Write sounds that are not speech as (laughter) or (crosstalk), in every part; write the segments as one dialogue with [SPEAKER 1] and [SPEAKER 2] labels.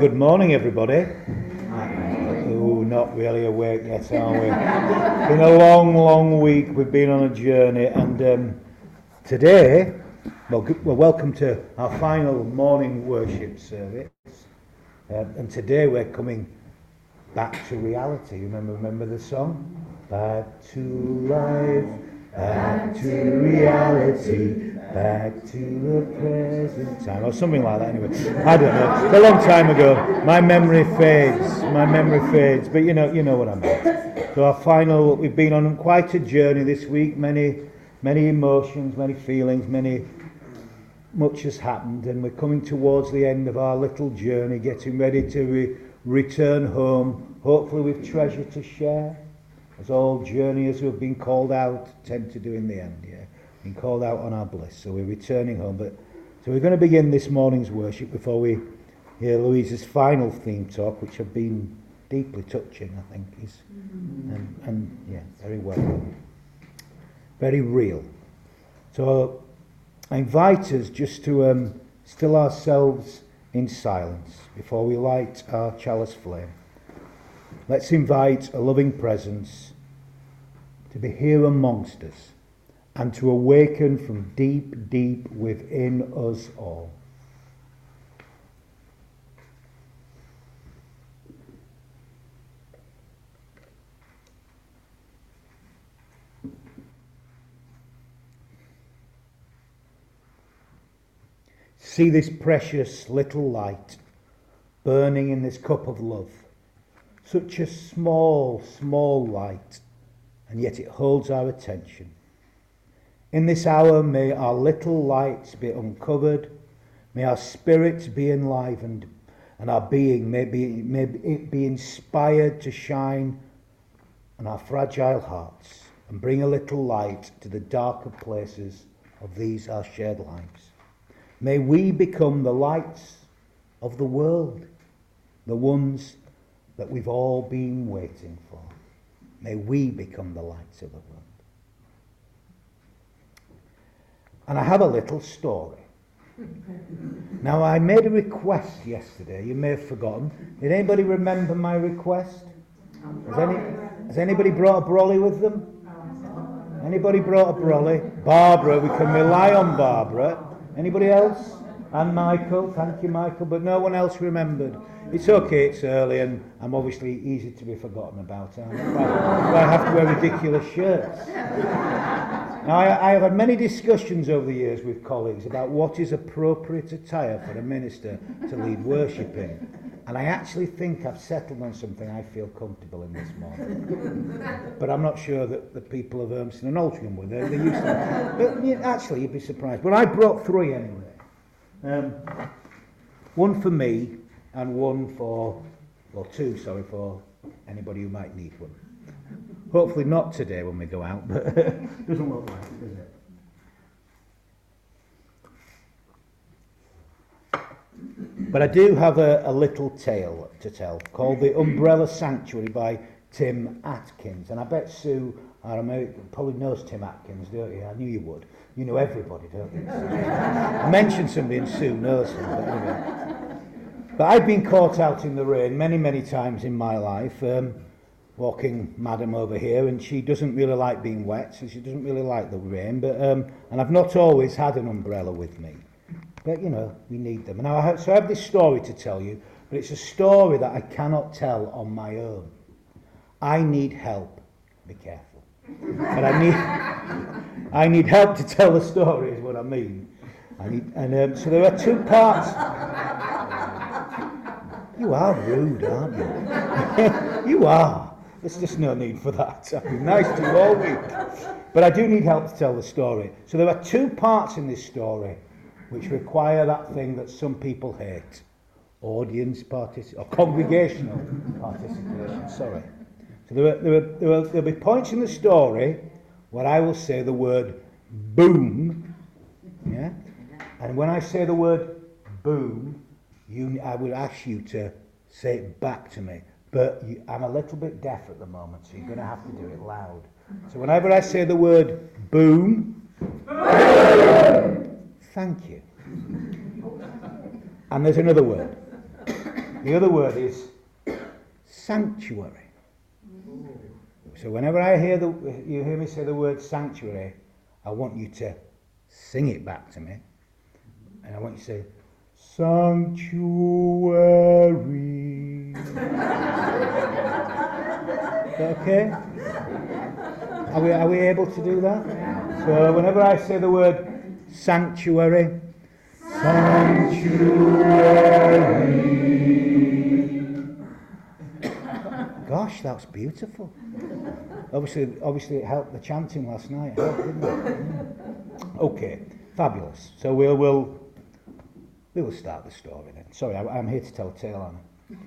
[SPEAKER 1] Good
[SPEAKER 2] morning, everybody. Oh, not really awake yet, are we? been a long, long week. We've been on a journey, and um, today, well, good, well, welcome to our final morning worship service. Uh, and today we're coming back to reality. Remember, remember the song? Back to life, back to reality, back to the present time, or something like that. Anyway, I don't know. It's a long time ago. My memory fades. My memory fades. But you know, you know what I mean. So our final. We've been on quite a journey this week. Many, many emotions, many feelings, many. Much has happened, and we're coming towards the end of our little journey, getting ready to re- return home, hopefully with treasure to share, as all journeyers who have been called out tend to do in the end, yeah, been called out on our bliss. So we're returning home. But so we're going to begin this morning's worship before we hear Louise's final theme talk, which have been deeply touching, I think, is and, and yeah, very well, very real. So I invite us just to um, still ourselves in silence before we light our chalice flame. Let's invite a loving presence to be here amongst us and to awaken from deep, deep within us all. See this precious little light burning in this cup of love. Such a small, small light, and yet it holds our attention. In this hour, may our little lights be uncovered, may our spirits be enlivened, and our being may, be, may it be inspired to shine on our fragile hearts and bring a little light to the darker places of these our shared lives. May we become the lights of the world, the ones that we've all been waiting for. May we become the lights of the world. And I have a little story. (laughs) Now, I made a request yesterday. You may have forgotten. Did anybody remember my request? Has, any, has anybody brought a brolly with them? Anybody brought a brolly? Barbara, we can rely on Barbara. Anybody else? And Michael, thank you, Michael, but no one else remembered. It's okay, it's early, and I'm obviously easy to be forgotten about. I, have to wear ridiculous shirts. Now, I, I have had many discussions over the years with colleagues about what is appropriate attire for a minister to lead worship in. And I actually think I've settled on something I feel comfortable in this morning. but I'm not sure that the people of Urmston and Altrincham were. They, they used to. But actually, you'd be surprised. But I brought three anyway. Um, one for me and one for, well, two, sorry, for anybody who might need one. Hopefully not today when we go out, but (laughs) it doesn't look like it, does it? But I do have a, a little tale to tell called The Umbrella Sanctuary by Tim Atkins. And I bet Sue, our American, probably knows Tim Atkins, don't you? I knew you would. You know everybody, don't you? (laughs) I mentioned somebody and Sue knows him, but anyway. But I've been caught out in the rain many, many times in my life. Um, walking madam over here and she doesn't really like being wet so she doesn't really like the rain but um, and I've not always had an umbrella with me but you know we need them now I have, so I have this story to tell you but it's a story that I cannot tell on my own I need help. Careful. But I need, I need help to tell the story, is what I mean. I need, and um, so there are two parts. You are rude, aren't you? (laughs) you are. There's just no need for that. (laughs) I've been nice to you all week. But I do need help to tell the story. So there are two parts in this story which require that thing that some people hate audience participation, or congregational participation. Sorry. There, are, there, are, there will there'll be points in the story where I will say the word boom. Yeah? And when I say the word boom, you, I will ask you to say it back to me. But you, I'm a little bit deaf at the moment, so you're going to have to do it loud. So whenever I say the word boom, thank you. And there's another word. The other word is sanctuary. So whenever I hear the, you hear me say the word sanctuary, I want you to sing it back to me. And I want you to say, sanctuary. (laughs) okay? Are we, are we able to do that? So whenever I say the word sanctuary, sanctuary. Gosh, that's beautiful. (laughs) Obviously, obviously it helped the chanting last night, helped, didn't it? Okay, fabulous. So we'll, we'll, we will start the story then. Sorry, I, I'm here to tell a tale, Anna.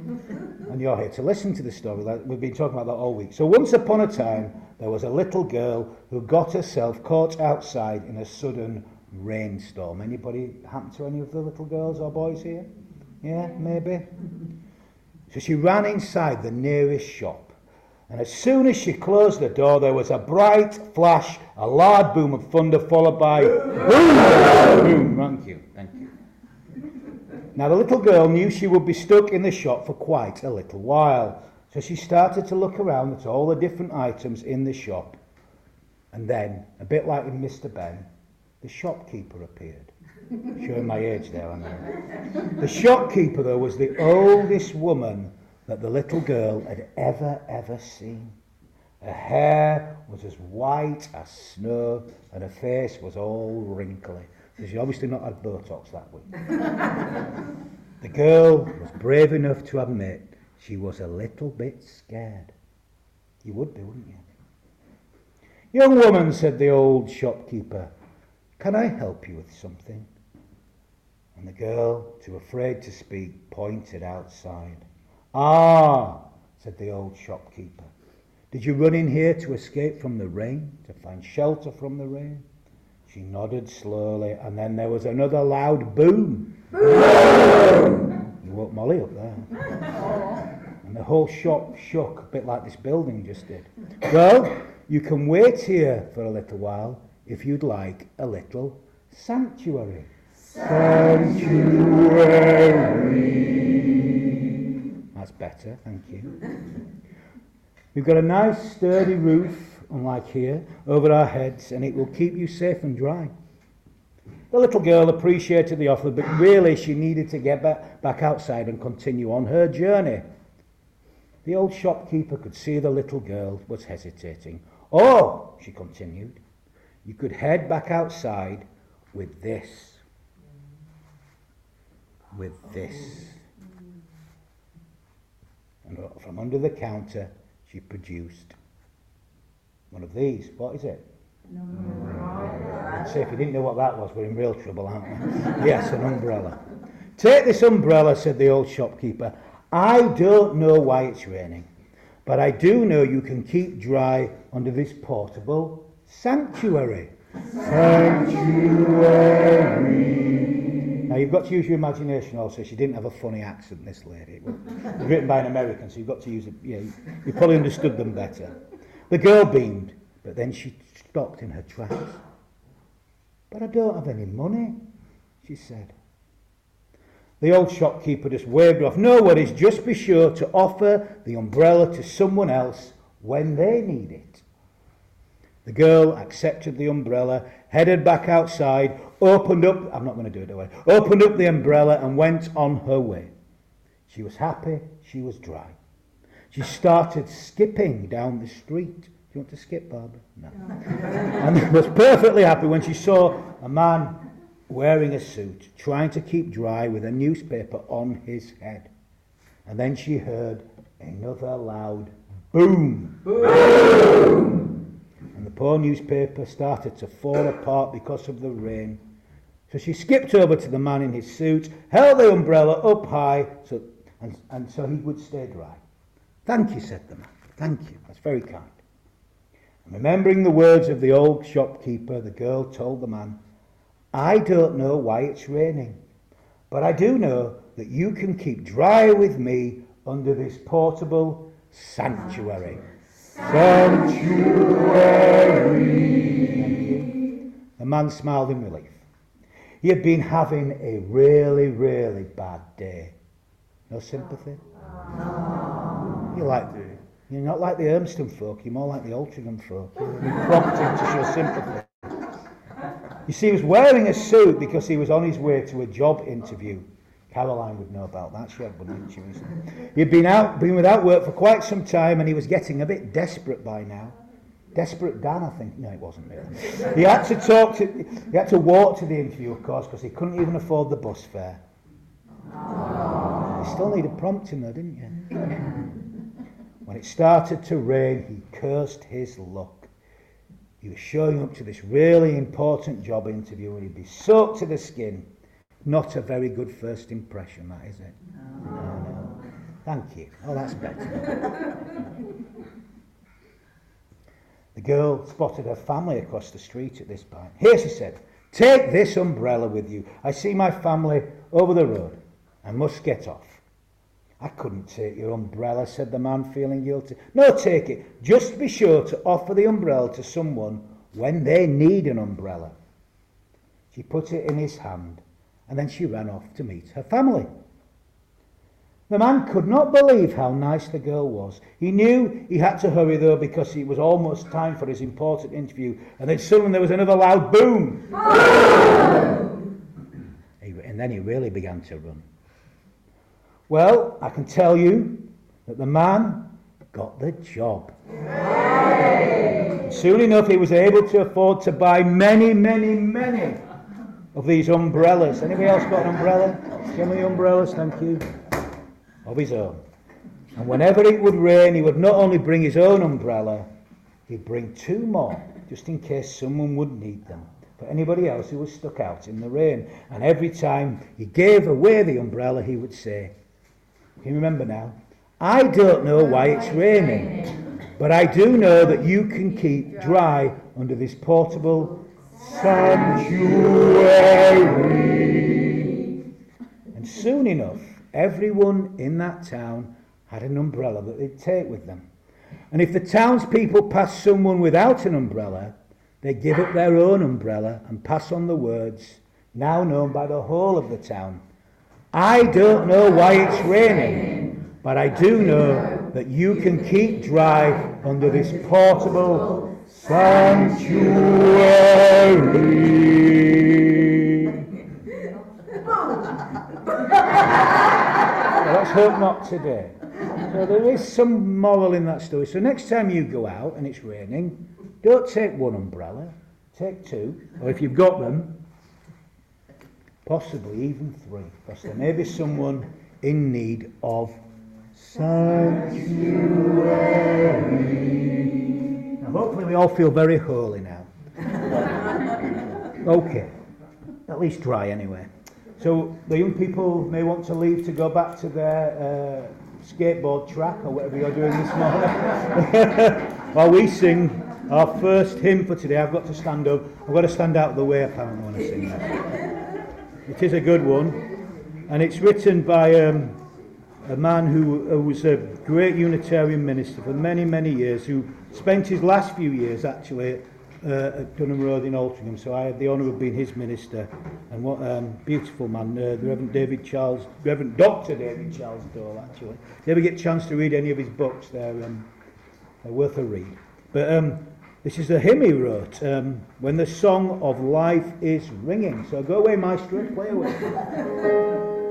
[SPEAKER 2] and you're here to listen to the story. Like we've been talking about that all week. So once upon a time, there was a little girl who got herself caught outside in a sudden rainstorm. Anybody happen to any of the little girls or boys here? Yeah, maybe. So she ran inside the nearest shop. And as soon as she closed the door, there was a bright flash, a loud boom of thunder, followed by boom, boom. Thank you, thank you. Now the little girl knew she would be stuck in the shop for quite a little while. So she started to look around at all the different items in the shop. And then, a bit like in Mr. Benn, the shopkeeper appeared. Showing my age there, I know. The shopkeeper, though, was the oldest woman that the little girl had ever, ever seen. Her hair was as white as snow, and her face was all wrinkly. So she obviously not had Botox that week. (laughs) the girl was brave enough to admit she was a little bit scared. You would be, wouldn't you? Young woman, said the old shopkeeper, can I help you with something? And the girl, too afraid to speak, pointed outside. Ah, said the old shopkeeper. Did you run in here to escape from the rain, to find shelter from the rain? She nodded slowly, and then there was another loud boom. boom! You woke Molly up there. And the whole shop shook, a bit like this building just did. Well, you can wait here for a little while if you'd like a little sanctuary. Sanctuary. That's better, thank you. We've got a nice sturdy roof, unlike here, over our heads, and it will keep you safe and dry. The little girl appreciated the offer, but really she needed to get back, back outside and continue on her journey. The old shopkeeper could see the little girl was hesitating. Oh, she continued, you could head back outside with this. With this. And from under the counter, she produced one of these. What is it? An umbrella. Say if you didn't know what that was, we're in real trouble, aren't we? (laughs) yes, an umbrella. Take this umbrella, said the old shopkeeper. I don't know why it's raining, but I do know you can keep dry under this portable sanctuary. Sanctuary. Now you've got to use your imagination also. She didn't have a funny accent, this lady. Written by an American, so you've got to use it. Yeah, you probably understood them better. The girl beamed, but then she stopped in her tracks. But I don't have any money, she said. The old shopkeeper just waved off. No worries, just be sure to offer the umbrella to someone else when they need it. The girl accepted the umbrella, headed back outside, opened up, I'm not going to do it that way, opened up the umbrella and went on her way. She was happy, she was dry. she started skipping down the street. Do you want to skip, Barbara? No. (laughs) and (laughs) was perfectly happy when she saw a man wearing a suit, trying to keep dry with a newspaper on his head. And then she heard another loud boom. Boom! And the poor newspaper started to fall apart because of the rain. So she skipped over to the man in his suit, held the umbrella up high, so, and, and so he would stay dry. Thank you, said the man. Thank you. That's very kind. And remembering the words of the old shopkeeper, the girl told the man, I don't know why it's raining, but I do know that you can keep dry with me under this portable sanctuary. Sanctuary. The man smiled in relief. He had been having a really, really bad day. No sympathy? You like you're not like the Urmston folk, you're more like the Altrincham folk. You're prompted to show sympathy. You see, he was wearing a suit because he was on his way to a job interview. Caroline would know about that. She had one interview recently. He'd been out, been without work for quite some time, and he was getting a bit desperate by now. Desperate Dan, I think. No, it wasn't really. He had to talk to. He had to walk to the interview, of course, because he couldn't even afford the bus fare. You still needed prompting, though, didn't you? When it started to rain, he cursed his luck. He was showing up to this really important job interview and he'd be soaked to the skin. Not a very good first impression, that is it? No. no, no. Thank you. Oh, that's better. the girl spotted her family across the street at this point. Here, she said, take this umbrella with you. I see my family over the road. I must get off. I couldn't take your umbrella, said the man, feeling guilty. No, take it. Just be sure to offer the umbrella to someone when they need an umbrella. She put it in his hand, and then she ran off to meet her family. The man could not believe how nice the girl was. He knew he had to hurry though because it was almost time for his important interview, and then suddenly there was another loud boom. and then he really began to run. Well, I can tell you that the man got the job. Soon enough, he was able to afford to buy many, many, many of these umbrellas. Anybody else got an umbrella? Some me umbrellas, thank you. Of his own. And whenever it would rain, he would not only bring his own umbrella, he'd bring two more, just in case someone would need them for anybody else who was stuck out in the rain. And every time he gave away the umbrella, he would say, can you remember now? I don't know why it's raining, but I do know that you can keep dry under this portable sanctuary. And soon enough, everyone in that town had an umbrella that they'd take with them. And if the townspeople passed someone without an umbrella, they'd give up their own umbrella and pass on the words, now known by the whole of the town. I don't know why it's raining, but I do know that you can keep dry under this portable sanctuary. well, (laughs) let's hope not today. So there is some moral in that story. So next time you go out and it's raining, don't take one umbrella, take two, or if you've got them, possibly even three, because there may be someone in need of sanctuary. Now, hopefully, we all feel very holy now. (laughs) okay. At least try, anyway. So, the young people may want to leave to go back to their uh, skateboard track or whatever you're doing this morning. (laughs) While we sing our first hymn for today, I've got to stand up. I've got to stand out of the way, apparently, when I sing that. It is a good one. And it's written by um, a man who, who was a great Unitarian minister for many, many years who spent his last few years actually uh, at Dunham Road in Altrincham, so I had the honour of being his minister. And what a um, beautiful man, uh, the Reverend David Charles, Reverend Dr. David Charles Dole, actually. If you ever get a chance to read any of his books, they're, um, they're worth a read. But um, this is a hymn he wrote, um, When the Song of Life is Ringing. So go away, maestro, play away. (laughs)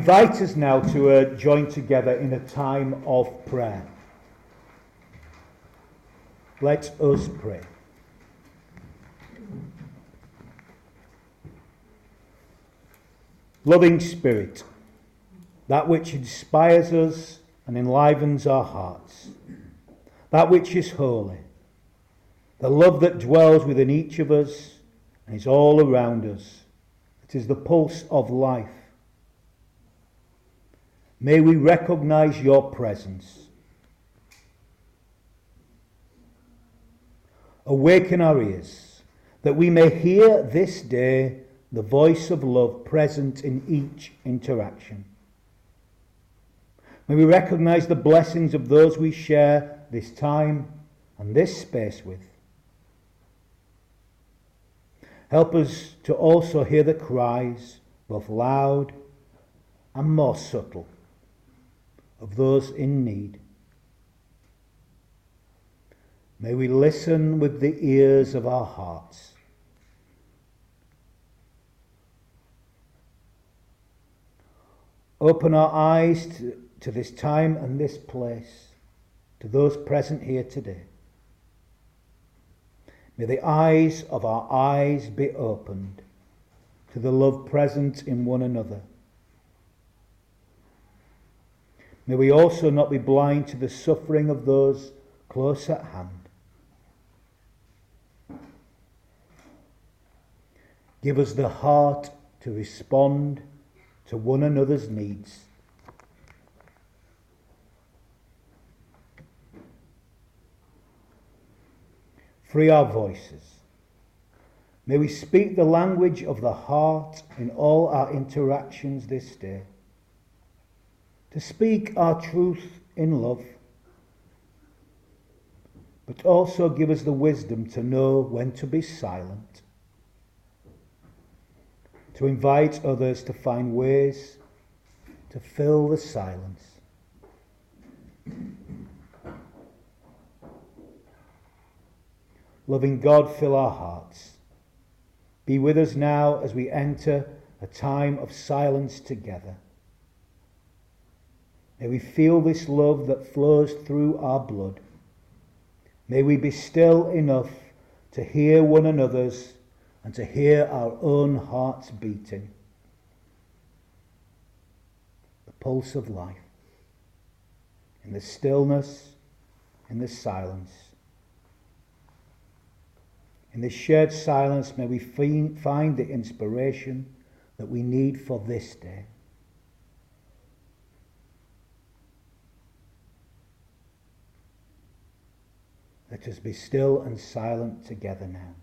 [SPEAKER 2] invite us now to uh, join together in a time of prayer. Let us pray. Loving Spirit, that which inspires us and enlivens our hearts, that which is holy, the love that dwells within each of us and is all around us, it is the pulse of life May we recognize your presence. Awaken our ears that we may hear this day the voice of love present in each interaction. May we recognize the blessings of those we share this time and this space with. Help us to also hear the cries, both loud and more subtle of those in need. May we listen with the ears of our hearts. Open our eyes to, to this time and this place, to those present here today. May the eyes of our eyes be opened to the love present in one another. May we also not be blind to the suffering of those close at hand. Give us the heart to respond to one another's needs. Free our voices. May we speak the language of the heart in all our interactions this day to speak our truth in love, but also give us the wisdom to know when to be silent, to invite others to find ways to fill the silence. Loving God, fill our hearts. Be with us now as we enter a time of silence together. May we feel this love that flows through our blood. May we be still enough to hear one another's and to hear our own hearts beating. The pulse of life. In the stillness, in the silence. In this shared silence, may we find the inspiration that we need for this day. Let us be still and silent together now.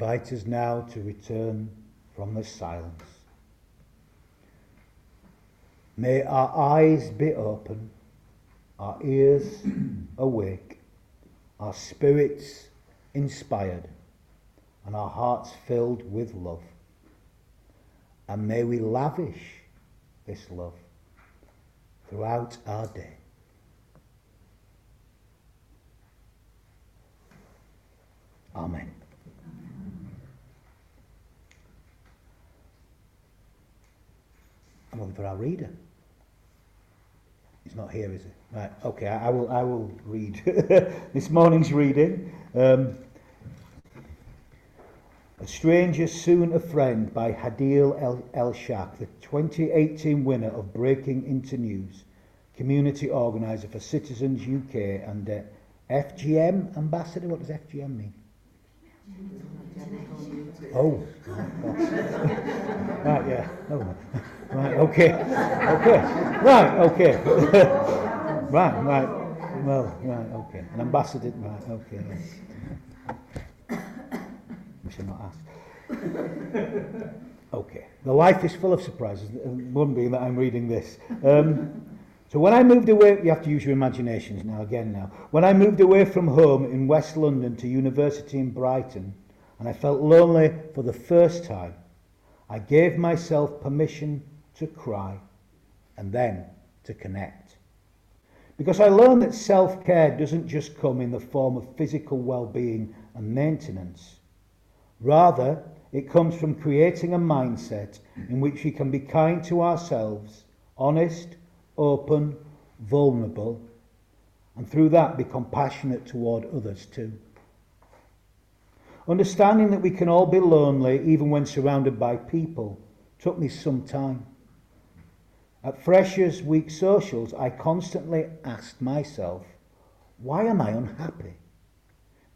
[SPEAKER 2] Invite us now to return from the silence. May our eyes be open, our ears (clears throat) awake, our spirits inspired, and our hearts filled with love. And may we lavish this love throughout our day. Amen. I'm looking for our reader. He's not here, is he? Right. Okay. I, I will. I will read (laughs) this morning's reading. Um, a Stranger Soon a Friend by Hadil El, El Shak, the 2018 winner of Breaking Into News, community organiser for Citizens UK and uh, FGM ambassador. What does FGM mean? Oh, (laughs) right, yeah. Oh, (laughs) right, okay, okay, right, okay, (laughs) right, right. Well, right, okay. An ambassador, right, okay. Yeah. (coughs) We should not ask. (laughs) Okay. The life is full of surprises. One being that I'm reading this. Um, so when I moved away, you have to use your imaginations now, again now. When I moved away from home in West London to university in Brighton, and I felt lonely for the first time, I gave myself permission to cry and then to connect. Because I learned that self care doesn't just come in the form of physical well being and maintenance. Rather, it comes from creating a mindset in which we can be kind to ourselves, honest, open, vulnerable, and through that be compassionate toward others too. Understanding that we can all be lonely even when surrounded by people took me some time. At Freshers Week socials, I constantly asked myself, why am I unhappy?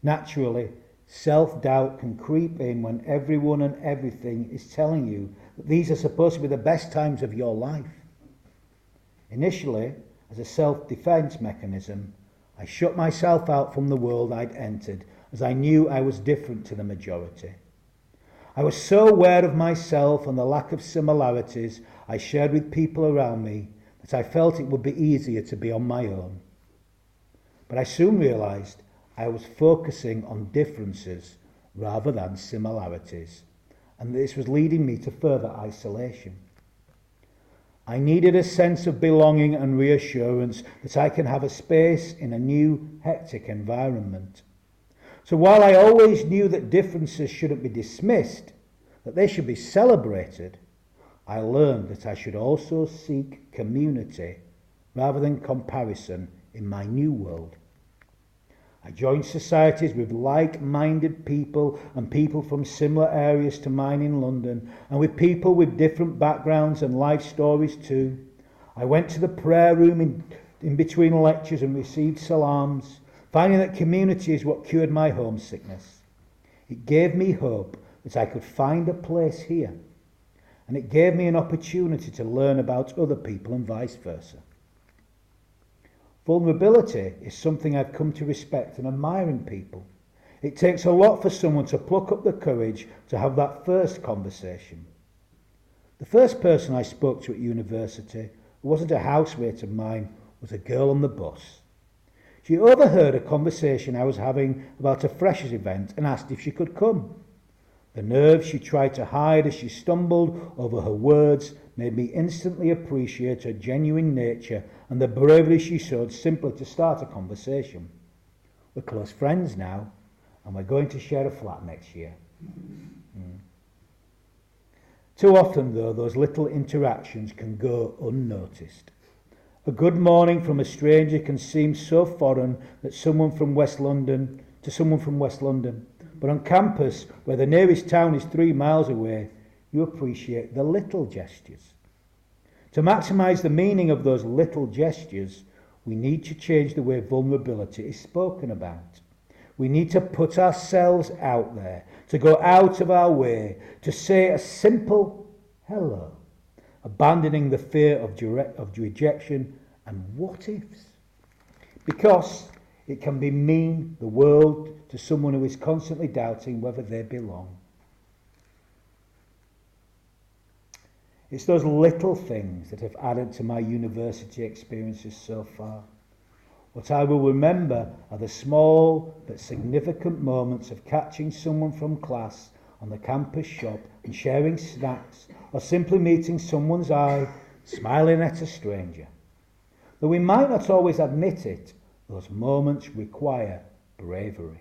[SPEAKER 2] Naturally, self doubt can creep in when everyone and everything is telling you that these are supposed to be the best times of your life. Initially, as a self defense mechanism, I shut myself out from the world I'd entered as I knew I was different to the majority. I was so aware of myself and the lack of similarities I shared with people around me that I felt it would be easier to be on my own. But I soon realised I was focusing on differences rather than similarities, and this was leading me to further isolation. I needed a sense of belonging and reassurance that I can have a space in a new, hectic environment. So while I always knew that differences shouldn't be dismissed, that they should be celebrated, I learned that I should also seek community rather than comparison in my new world. I joined societies with like minded people and people from similar areas to mine in London, and with people with different backgrounds and life stories too. I went to the prayer room in, in between lectures and received salams, finding that community is what cured my homesickness. It gave me hope that I could find a place here, and it gave me an opportunity to learn about other people and vice versa. Vulnerability is something I've come to respect and admire in people. It takes a lot for someone to pluck up the courage to have that first conversation. The first person I spoke to at university, who wasn't a housemate of mine, was a girl on the bus. She overheard a conversation I was having about a freshers event and asked if she could come. The nerves she tried to hide as she stumbled over her words made me instantly appreciate her genuine nature and the bravery she showed simply to start a conversation. We're close friends now, and we're going to share a flat next year. Mm. Too often, though, those little interactions can go unnoticed. A good morning from a stranger can seem so foreign that someone from West London to someone from West London. But on campus, where the nearest town is three miles away, you appreciate the little gestures. To maximize the meaning of those little gestures, we need to change the way vulnerability is spoken about. We need to put ourselves out there, to go out of our way, to say a simple hello, abandoning the fear of, direct, of rejection and what ifs. Because it can be mean the world to someone who is constantly doubting whether they belong. It's those little things that have added to my university experiences so far. What I will remember are the small but significant moments of catching someone from class on the campus shop and sharing snacks, or simply meeting someone's eye, smiling at a stranger. Though we might not always admit it, those moments require bravery.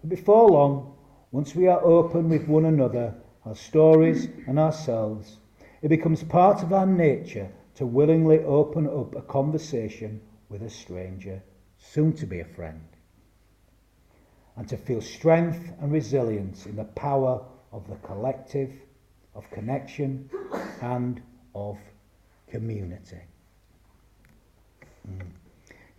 [SPEAKER 2] But before long, once we are open with one another, our stories and ourselves, it becomes part of our nature to willingly open up a conversation with a stranger, soon to be a friend, and to feel strength and resilience in the power of the collective, of connection, and of community. Mm.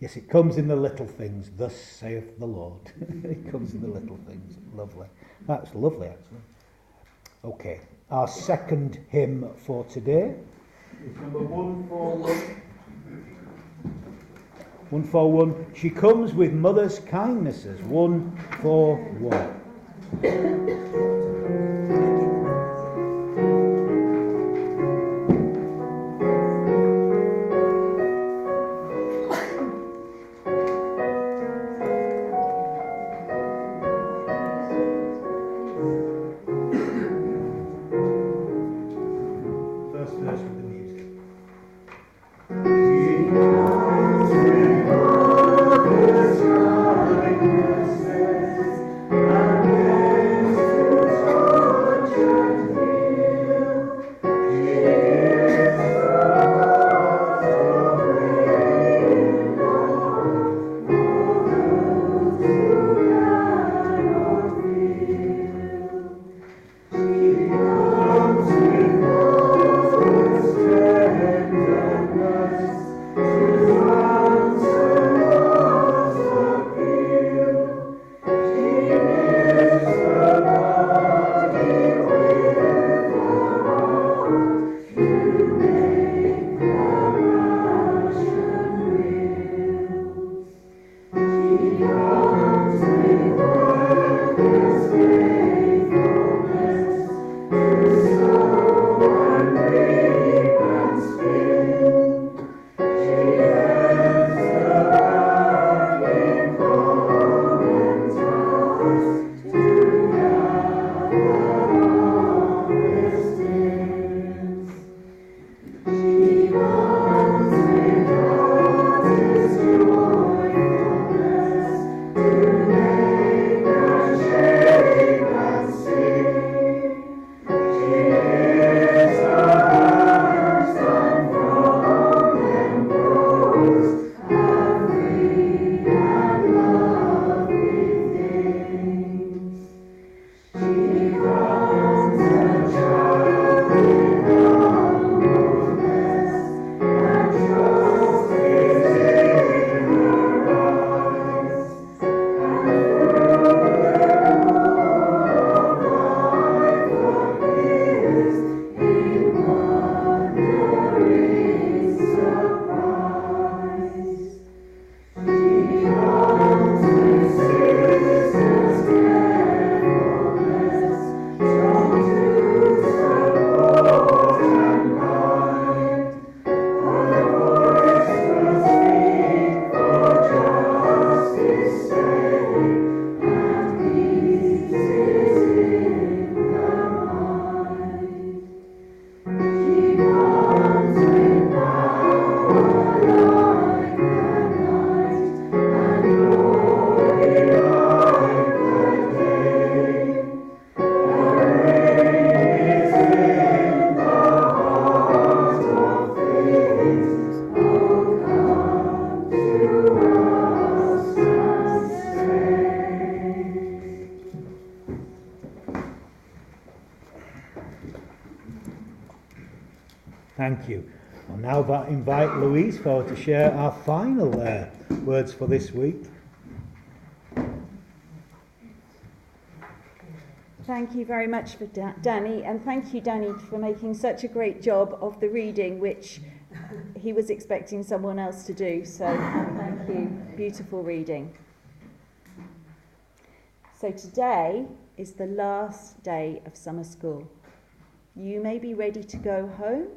[SPEAKER 2] Yes, it comes in the little things, thus saith the Lord. (laughs) it comes in the little things. Lovely. That's lovely, actually. Okay, our second hymn for today is number 141. 141. She comes with mother's kindnesses. 141. Louise forward to share our final uh, words for this week.
[SPEAKER 3] Thank you very much for da- Danny, and thank you, Danny, for making such a great job of the reading, which he was expecting someone else to do. So, thank you. Beautiful reading. So today is the last day of summer school. You may be ready to go home,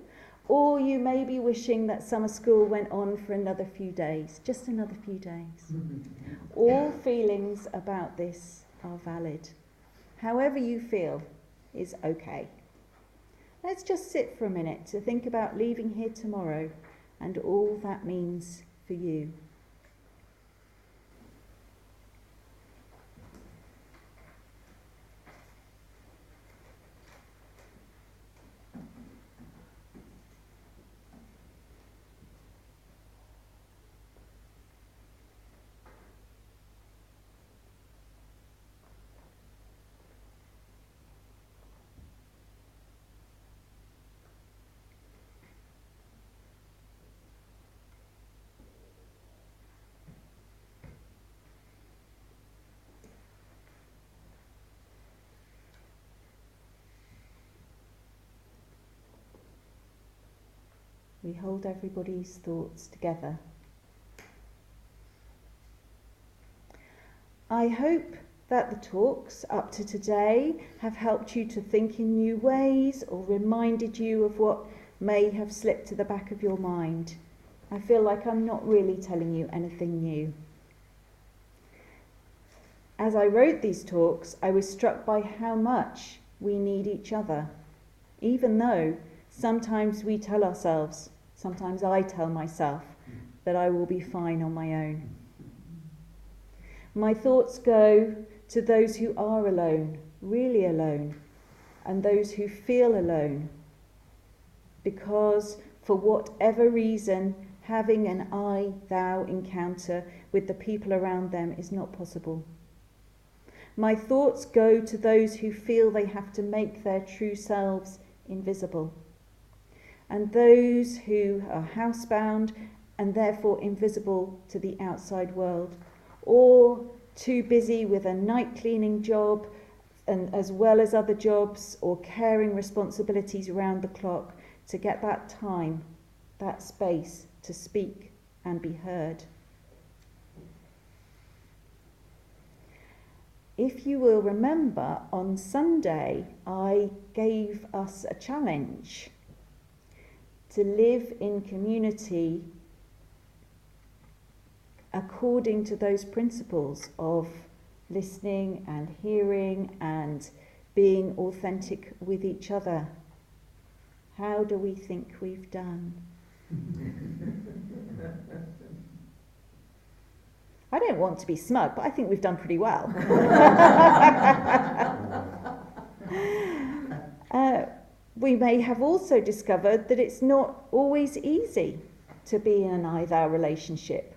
[SPEAKER 3] or you may be wishing that summer school went on for another few days, just another few days. (laughs) All feelings about this are valid. However, you feel is okay. Let's just sit for a minute to think about leaving here tomorrow and all that means for you. We hold everybody's thoughts together. I hope that the talks up to today have helped you to think in new ways or reminded you of what may have slipped to the back of your mind. I feel like I'm not really telling you anything new. As I wrote these talks, I was struck by how much we need each other, even though sometimes we tell ourselves Sometimes I tell myself that I will be fine on my own. My thoughts go to those who are alone, really alone, and those who feel alone, because for whatever reason, having an I thou encounter with the people around them is not possible. My thoughts go to those who feel they have to make their true selves invisible and those who are housebound and therefore invisible to the outside world, or too busy with a night cleaning job and as well as other jobs or caring responsibilities around the clock to get that time, that space to speak and be heard. If you will remember, on Sunday I gave us a challenge to live in community according to those principles of listening and hearing and being authentic with each other. How do we think we've done? (laughs) I don't want to be smug, but I think we've done pretty well. (laughs) uh, we may have also discovered that it's not always easy to be in an I thou relationship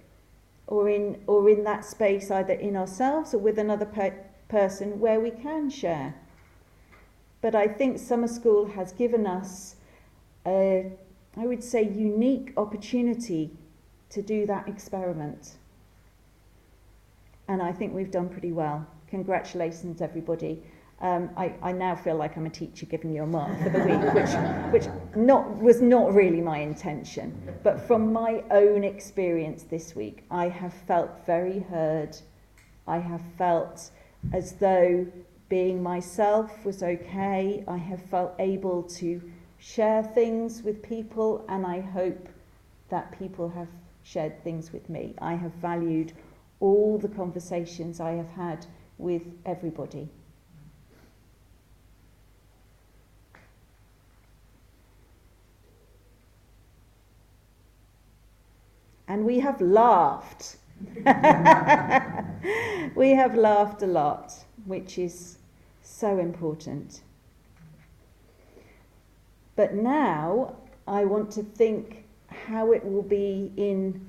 [SPEAKER 3] or in, or in that space either in ourselves or with another per- person where we can share. But I think summer school has given us a, I would say, unique opportunity to do that experiment. And I think we've done pretty well. Congratulations, everybody. Um, I, I now feel like I'm a teacher giving you a mark for the week, which, which not, was not really my intention. But from my own experience this week, I have felt very heard. I have felt as though being myself was okay. I have felt able to share things with people, and I hope that people have shared things with me. I have valued all the conversations I have had with everybody. And we have laughed. (laughs) we have laughed a lot, which is so important. But now I want to think how it will be in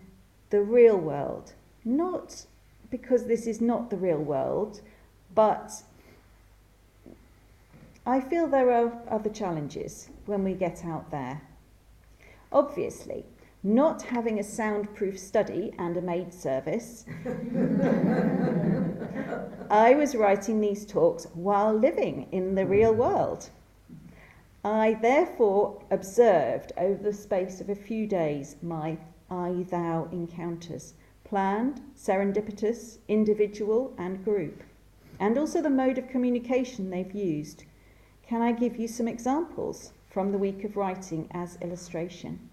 [SPEAKER 3] the real world. Not because this is not the real world, but I feel there are other challenges when we get out there. Obviously, not having a soundproof study and a maid service, (laughs) I was writing these talks while living in the real world. I therefore observed over the space of a few days my I thou encounters, planned, serendipitous, individual, and group. and also the mode of communication they've used. Can I give you some examples from the week of writing as illustration?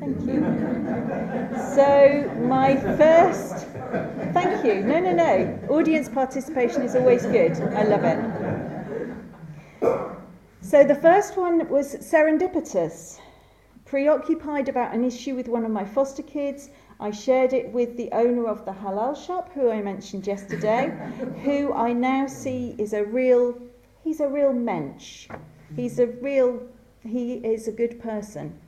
[SPEAKER 3] Thank you. So, my first. Thank you. No, no, no. Audience participation is always good. I love it. So, the first one was serendipitous. Preoccupied about an issue with one of my foster kids, I shared it with the owner of the halal shop, who I mentioned yesterday, who I now see is a real, he's a real mensch. He's a real, he is a good person.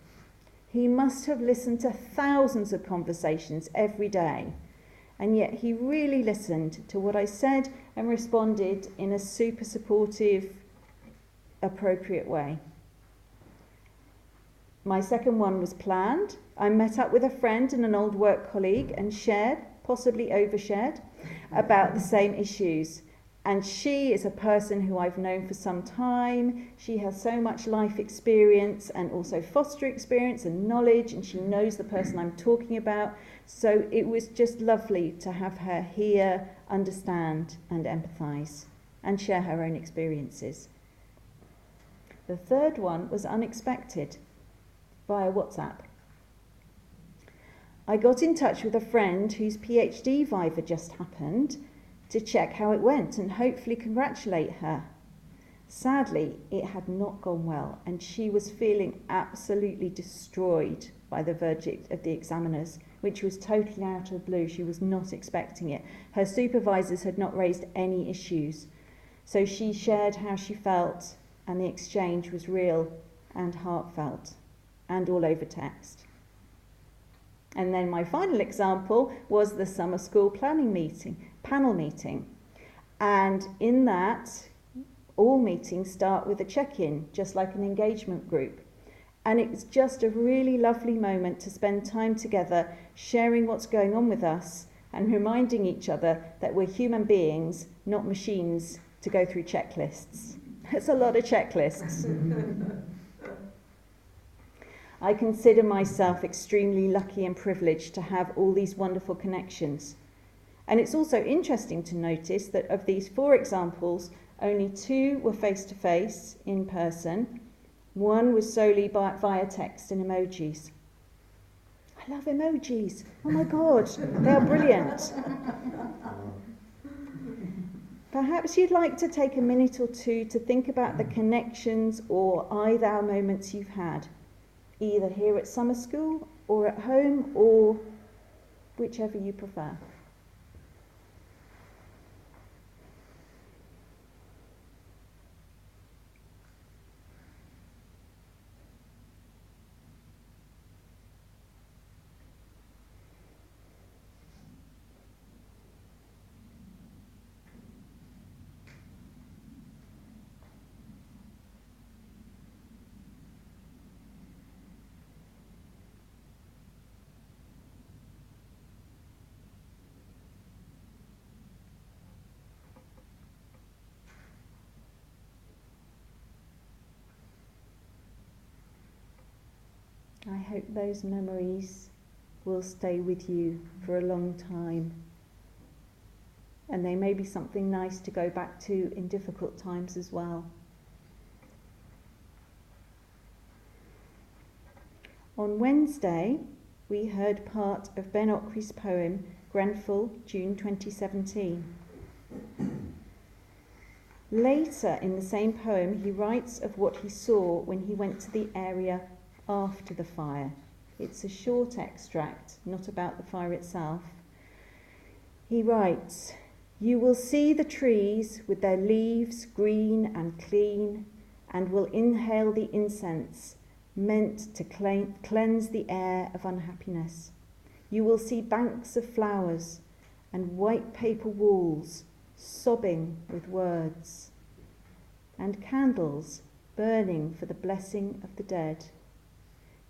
[SPEAKER 3] He must have listened to thousands of conversations every day, and yet he really listened to what I said and responded in a super supportive, appropriate way. My second one was planned. I met up with a friend and an old work colleague and shared, possibly overshared, about the same issues. And she is a person who I've known for some time. She has so much life experience and also foster experience and knowledge, and she knows the person I'm talking about. So it was just lovely to have her hear, understand, and empathise, and share her own experiences. The third one was unexpected via WhatsApp. I got in touch with a friend whose PhD Viva just happened to check how it went and hopefully congratulate her. Sadly, it had not gone well, and she was feeling absolutely destroyed by the verdict of the examiners, which was totally out of the blue. She was not expecting it. Her supervisors had not raised any issues. So she shared how she felt, and the exchange was real and heartfelt and all over text. And then my final example was the summer school planning meeting, panel meeting. And in that, all meetings start with a check in, just like an engagement group. And it's just a really lovely moment to spend time together, sharing what's going on with us and reminding each other that we're human beings, not machines to go through checklists. (laughs) It's a lot of checklists. (laughs) I consider myself extremely lucky and privileged to have all these wonderful connections. And it's also interesting to notice that of these four examples, only two were face to face in person, one was solely by, via text and emojis. I love emojis. Oh my god, they are brilliant. Perhaps you'd like to take a minute or two to think about the connections or I thou moments you've had either here at summer school or at home or whichever you prefer. I hope those memories will stay with you for a long time. And they may be something nice to go back to in difficult times as well. On Wednesday, we heard part of Ben Okri's poem Grenfell, June 2017. Later in the same poem, he writes of what he saw when he went to the area after the fire. It's a short extract, not about the fire itself. He writes, You will see the trees with their leaves green and clean, and will inhale the incense meant to cleanse the air of unhappiness. You will see banks of flowers and white paper walls sobbing with words, and candles burning for the blessing of the dead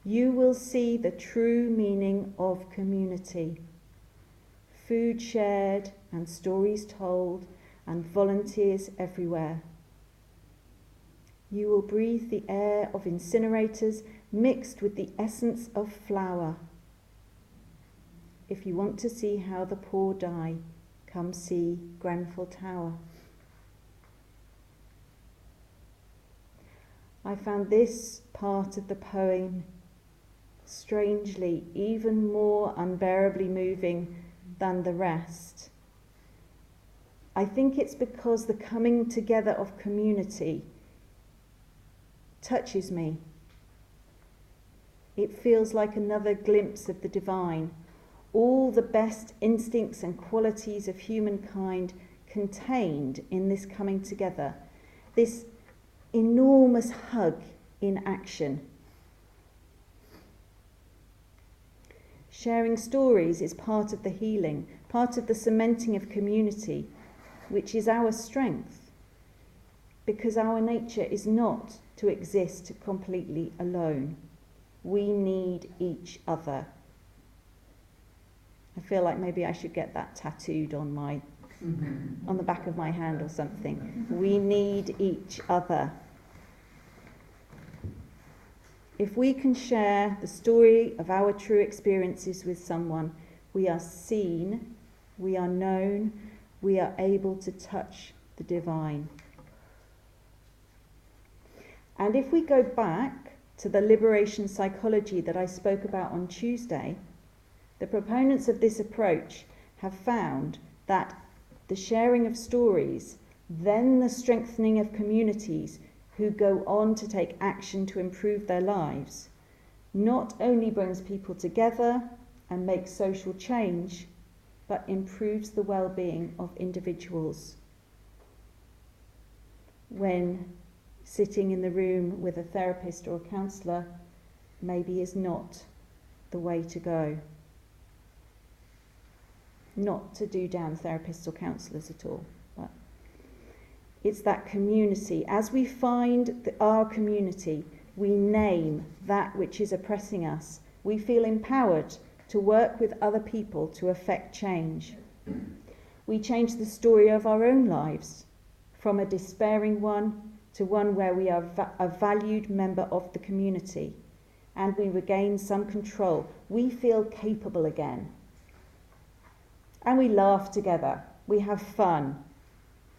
[SPEAKER 3] you will see the true meaning of community. Food shared and stories told and volunteers everywhere. You will breathe the air of incinerators mixed with the essence of flower. If you want to see how the poor die, come see Grenfell Tower. I found this part of the poem strangely even more unbearably moving than the rest. I think it's because the coming together of community touches me. It feels like another glimpse of the divine, all the best instincts and qualities of humankind contained in this coming together, this enormous hug in action. Sharing stories is part of the healing, part of the cementing of community, which is our strength, because our nature is not to exist completely alone. We need each other. I feel like maybe I should get that tattooed on my (laughs) on the back of my hand or something. We need each other. If we can share the story of our true experiences with someone, we are seen, we are known, we are able to touch the divine. And if we go back to the liberation psychology that I spoke about on Tuesday, the proponents of this approach have found that the sharing of stories, then the strengthening of communities who go on to take action to improve their lives, not only brings people together and makes social change, but improves the well being of individuals. When sitting in the room with a therapist or a counsellor maybe is not the way to go. Not to do down therapists or counsellors at all, it's that community. As we find the, our community, we name that which is oppressing us. We feel empowered to work with other people to affect change. We change the story of our own lives from a despairing one to one where we are va- a valued member of the community and we regain some control. We feel capable again. And we laugh together. We have fun.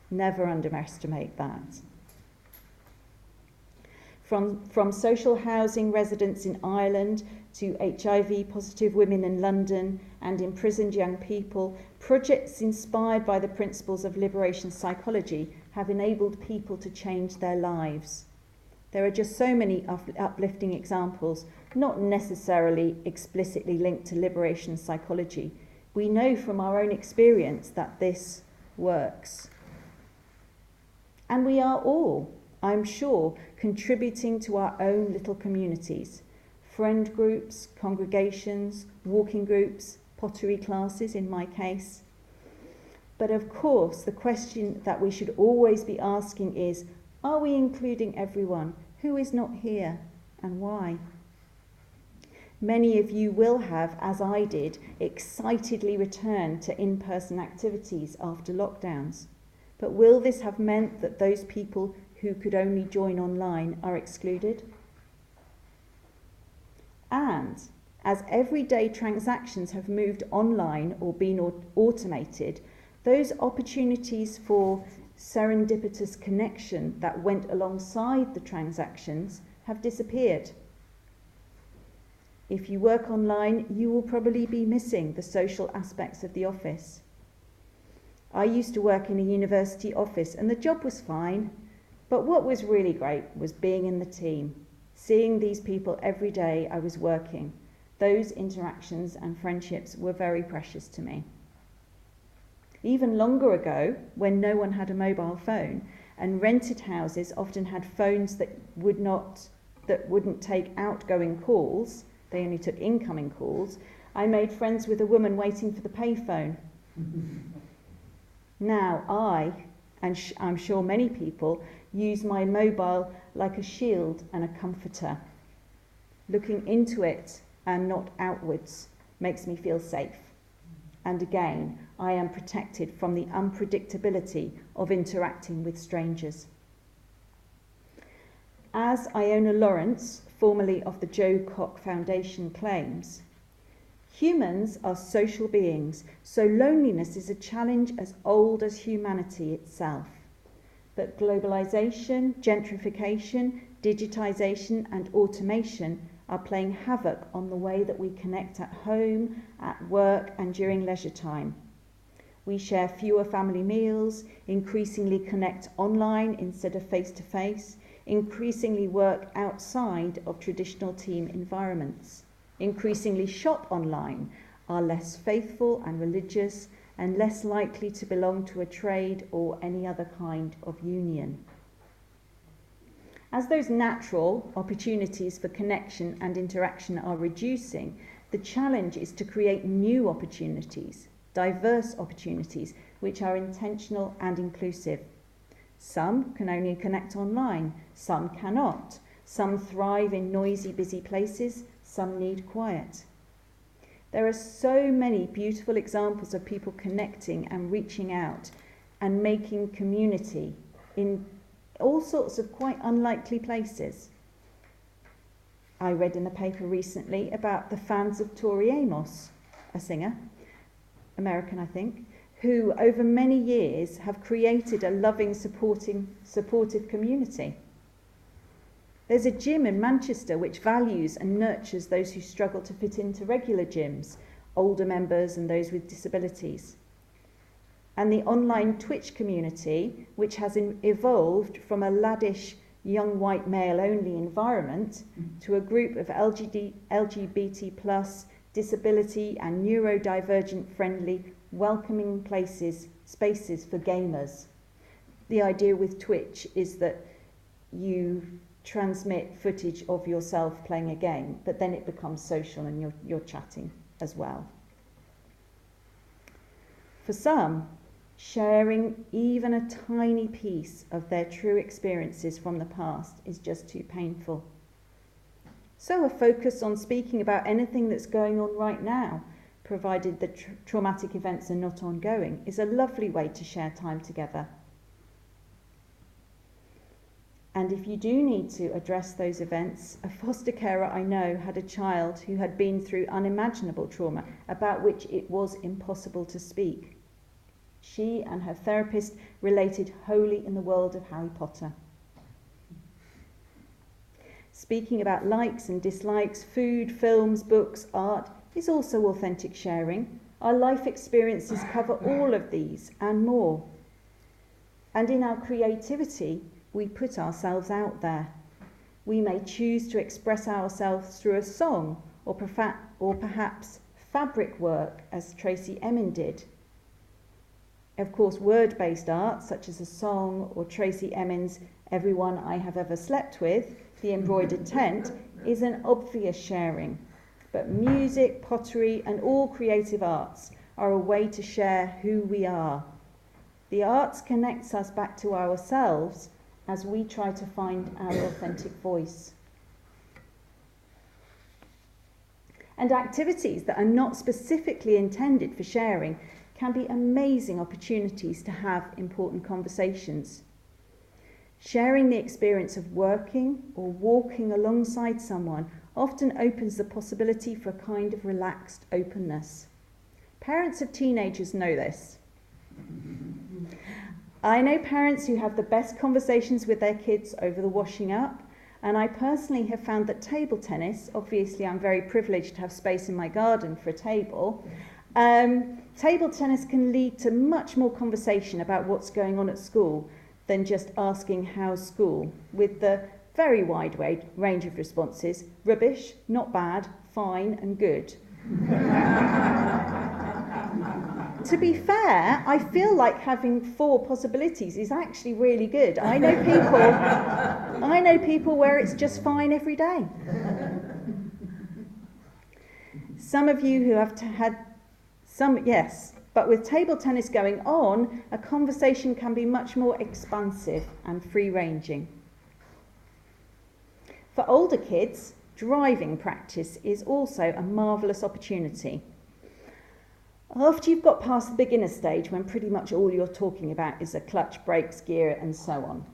[SPEAKER 3] Never underestimate that. From, from social housing residents in Ireland to HIV positive women in London and imprisoned young people, projects inspired by the principles of liberation psychology have enabled people to change their lives. There are just so many uplifting examples, not necessarily explicitly linked to liberation psychology. We know from our own experience that this works. And we are all, I'm sure, contributing to our own little communities friend groups, congregations, walking groups, pottery classes in my case. But of course, the question that we should always be asking is are we including everyone? Who is not here and why? Many of you will have, as I did, excitedly returned to in person activities after lockdowns. But will this have meant that those people who could only join online are excluded? And as everyday transactions have moved online or been automated, those opportunities for serendipitous connection that went alongside the transactions have disappeared. If you work online, you will probably be missing the social aspects of the office. I used to work in a university office and the job was fine, but what was really great was being in the team, seeing these people every day I was working. Those interactions and friendships were very precious to me. Even longer ago, when no one had a mobile phone, and rented houses often had phones that would not that wouldn't take outgoing calls, they only took incoming calls, I made friends with a woman waiting for the payphone. (laughs) now I, and I'm sure many people, use my mobile like a shield and a comforter. Looking into it and not outwards makes me feel safe. And again, I am protected from the unpredictability of interacting with strangers. As Iona Lawrence, formerly of the Jo Cox Foundation, claims, Humans are social beings, so loneliness is a challenge as old as humanity itself. But globalization, gentrification, digitization, and automation are playing havoc on the way that we connect at home, at work, and during leisure time. We share fewer family meals, increasingly connect online instead of face to face, increasingly work outside of traditional team environments, increasingly shop online, are less faithful and religious, and less likely to belong to a trade or any other kind of union. As those natural opportunities for connection and interaction are reducing, the challenge is to create new opportunities, diverse opportunities, which are intentional and inclusive. Some can only connect online, some cannot. Some thrive in noisy, busy places, some need quiet. There are so many beautiful examples of people connecting and reaching out and making community in all sorts of quite unlikely places. I read in the paper recently about the fans of Tori Amos, a singer, American, I think, who over many years have created a loving, supporting, supportive community. There's a gym in Manchester which values and nurtures those who struggle to fit into regular gyms, older members and those with disabilities. And the online Twitch community, which has in, evolved from a laddish young white male only environment to a group of LGBT, LGBT disability and neurodivergent friendly welcoming places spaces for gamers. The idea with twitch is that you transmit footage of yourself playing a game but then it becomes social and you're, you're chatting as well for some Sharing even a tiny piece of their true experiences from the past is just too painful. So, a focus on speaking about anything that's going on right now, provided the tra- traumatic events are not ongoing, is a lovely way to share time together. And if you do need to address those events, a foster carer I know had a child who had been through unimaginable trauma about which it was impossible to speak. She and her therapist related wholly in the world of Harry Potter. Speaking about likes and dislikes, food, films, books, art is also authentic sharing. Our life experiences cover all of these and more. And in our creativity, we put ourselves out there. We may choose to express ourselves through a song or, or perhaps fabric work, as Tracey Emin did. Of course, word based art, such as a song or Tracey Emin's Everyone I Have Ever Slept With, The Embroidered Tent, is an obvious sharing. But music, pottery, and all creative arts are a way to share who we are. The arts connects us back to ourselves as we try to find our authentic voice. And activities that are not specifically intended for sharing can be amazing opportunities to have important conversations. Sharing the experience of working or walking alongside someone often opens the possibility for a kind of relaxed openness. Parents of teenagers know this. I know parents who have the best conversations with their kids over the washing up, and I personally have found that table tennis, obviously, I'm very privileged to have space in my garden for a table, um, table tennis can lead to much more conversation about what's going on at school than just asking how's school, with the very wide range of responses rubbish, not bad, fine, and good. (laughs) to be fair, I feel like having four possibilities is actually really good. I know people (laughs) I know people where it's just fine every day. Some of you who have had some, yes, but with table tennis going on, a conversation can be much more expansive and free ranging. For older kids, driving practice is also a marvellous opportunity. After you've got past the beginner stage, when pretty much all you're talking about is a clutch, brakes, gear, and so on,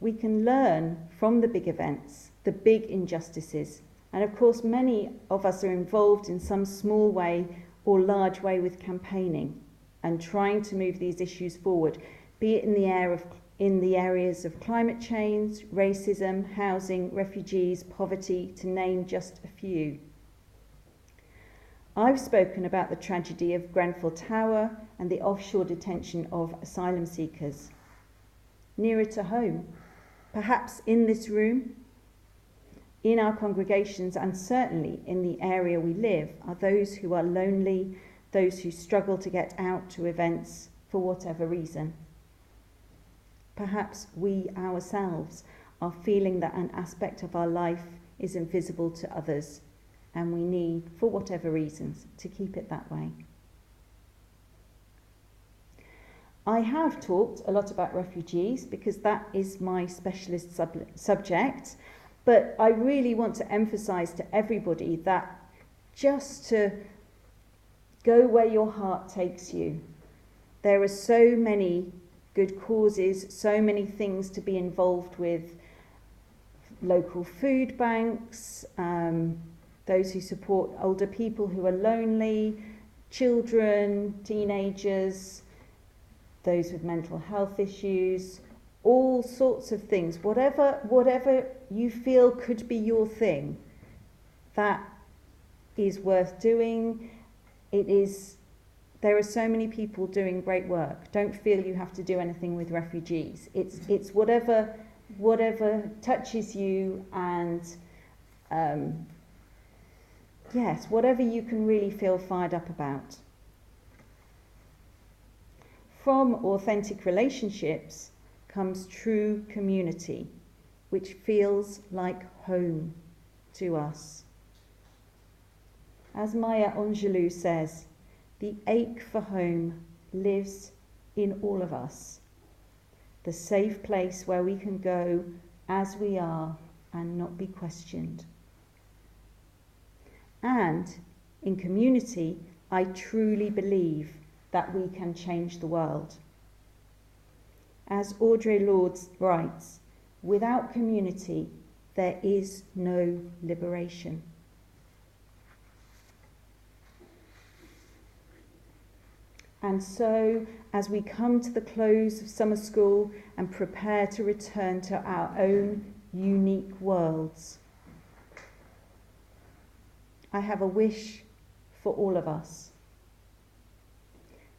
[SPEAKER 3] we can learn from the big events, the big injustices, And of course, many of us are involved in some small way or large way with campaigning and trying to move these issues forward, be it in the, air of, in the areas of climate change, racism, housing, refugees, poverty, to name just a few. I've spoken about the tragedy of Grenfell Tower and the offshore detention of asylum seekers. Nearer to home, perhaps in this room, in our congregations, and certainly in the area we live, are those who are lonely, those who struggle to get out to events for whatever reason. Perhaps we ourselves are feeling that an aspect of our life is invisible to others and we need, for whatever reasons, to keep it that way. I have talked a lot about refugees because that is my specialist sub- subject, but I really want to emphasize to everybody that just to go where your heart takes you. There are so many good causes, so many things to be involved with local food banks, um, those who support older people who are lonely, children, teenagers, those with mental health issues, all sorts of things. Whatever, whatever you feel could be your thing, that is worth doing. It is. There are so many people doing great work. Don't feel you have to do anything with refugees. It's it's whatever whatever touches you and um, Yes, whatever you can really feel fired up about. From authentic relationships comes true community, which feels like home to us. As Maya Angelou says, the ache for home lives in all of us, the safe place where we can go as we are and not be questioned. And in community, I truly believe that we can change the world. As Audre Lorde writes, without community, there is no liberation. And so, as we come to the close of summer school and prepare to return to our own unique worlds, I have a wish for all of us.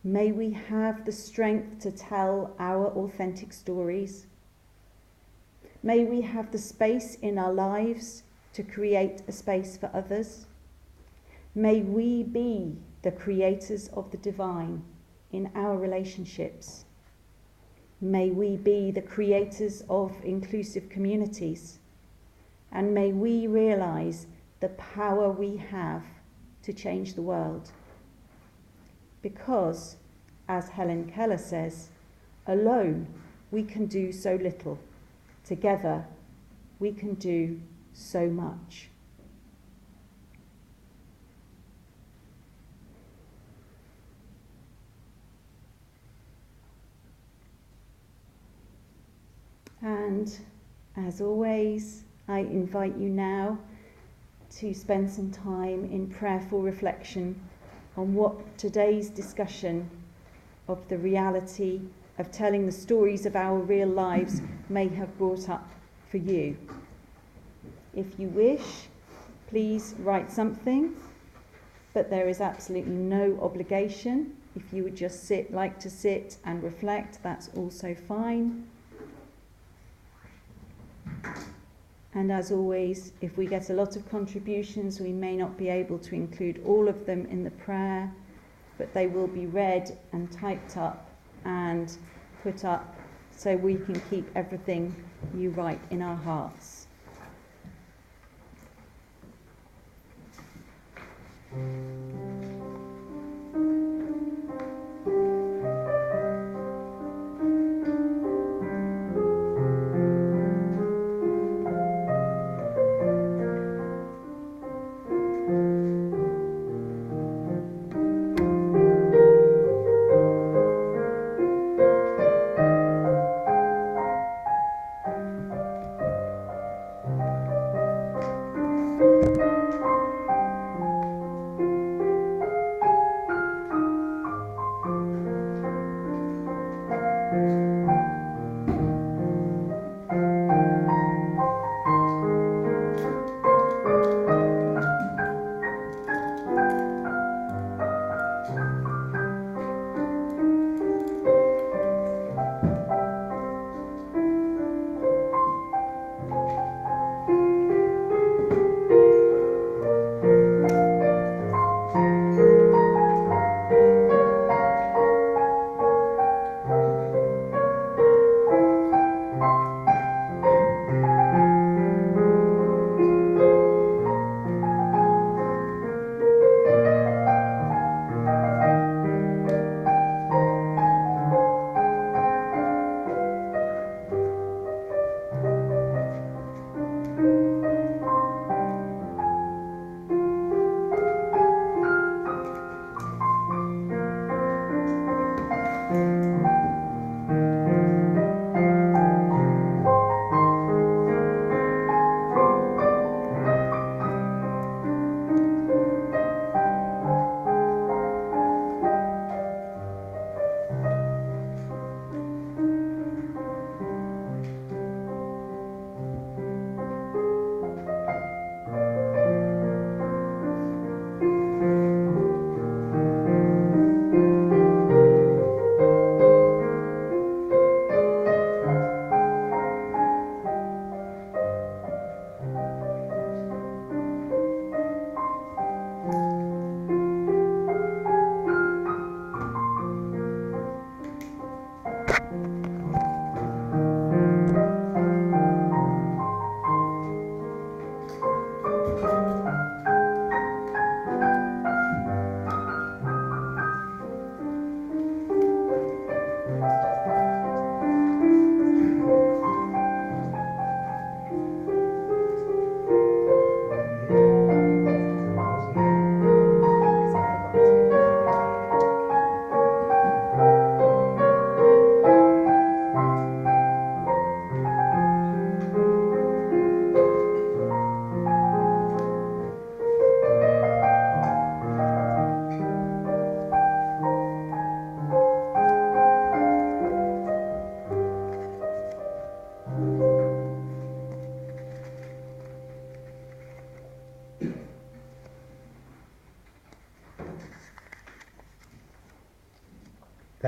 [SPEAKER 3] May we have the strength to tell our authentic stories. May we have the space in our lives to create a space for others. May we be the creators of the divine in our relationships. May we be the creators of inclusive communities. And may we realize the power we have to change the world. Because, as Helen Keller says, alone we can do so little, together we can do so much. And as always, I invite you now to spend some time in prayerful reflection on what today's discussion of the reality of telling the stories of our real lives may have brought up for you. If you wish, please write something, but there is absolutely no obligation. If you would just sit, like to sit and reflect, that's also fine. And as always, if we get a lot of contributions, we may not be able to include all of them in the prayer, but they will be read and typed up and put up so we can keep everything you write in our hearts. Mm.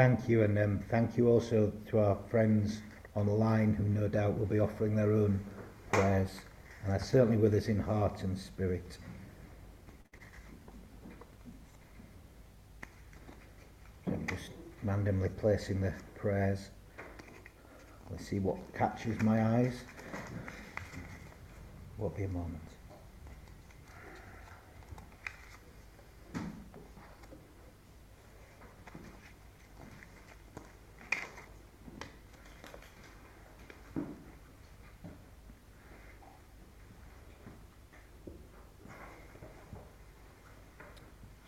[SPEAKER 2] Thank you, and um, thank you also to our friends online who no doubt will be offering their own prayers and are certainly with us in heart and spirit. I'm just randomly placing the prayers. Let's see what catches my eyes. Won't be a moment.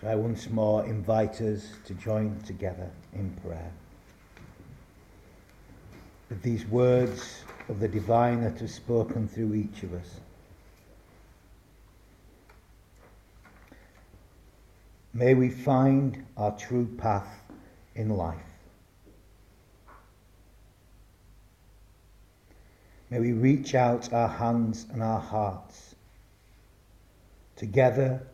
[SPEAKER 2] So I once more invite us to join together in prayer. With these words of the divine that have spoken through each of us. May we find our true path in life. May we reach out our hands and our hearts. Together,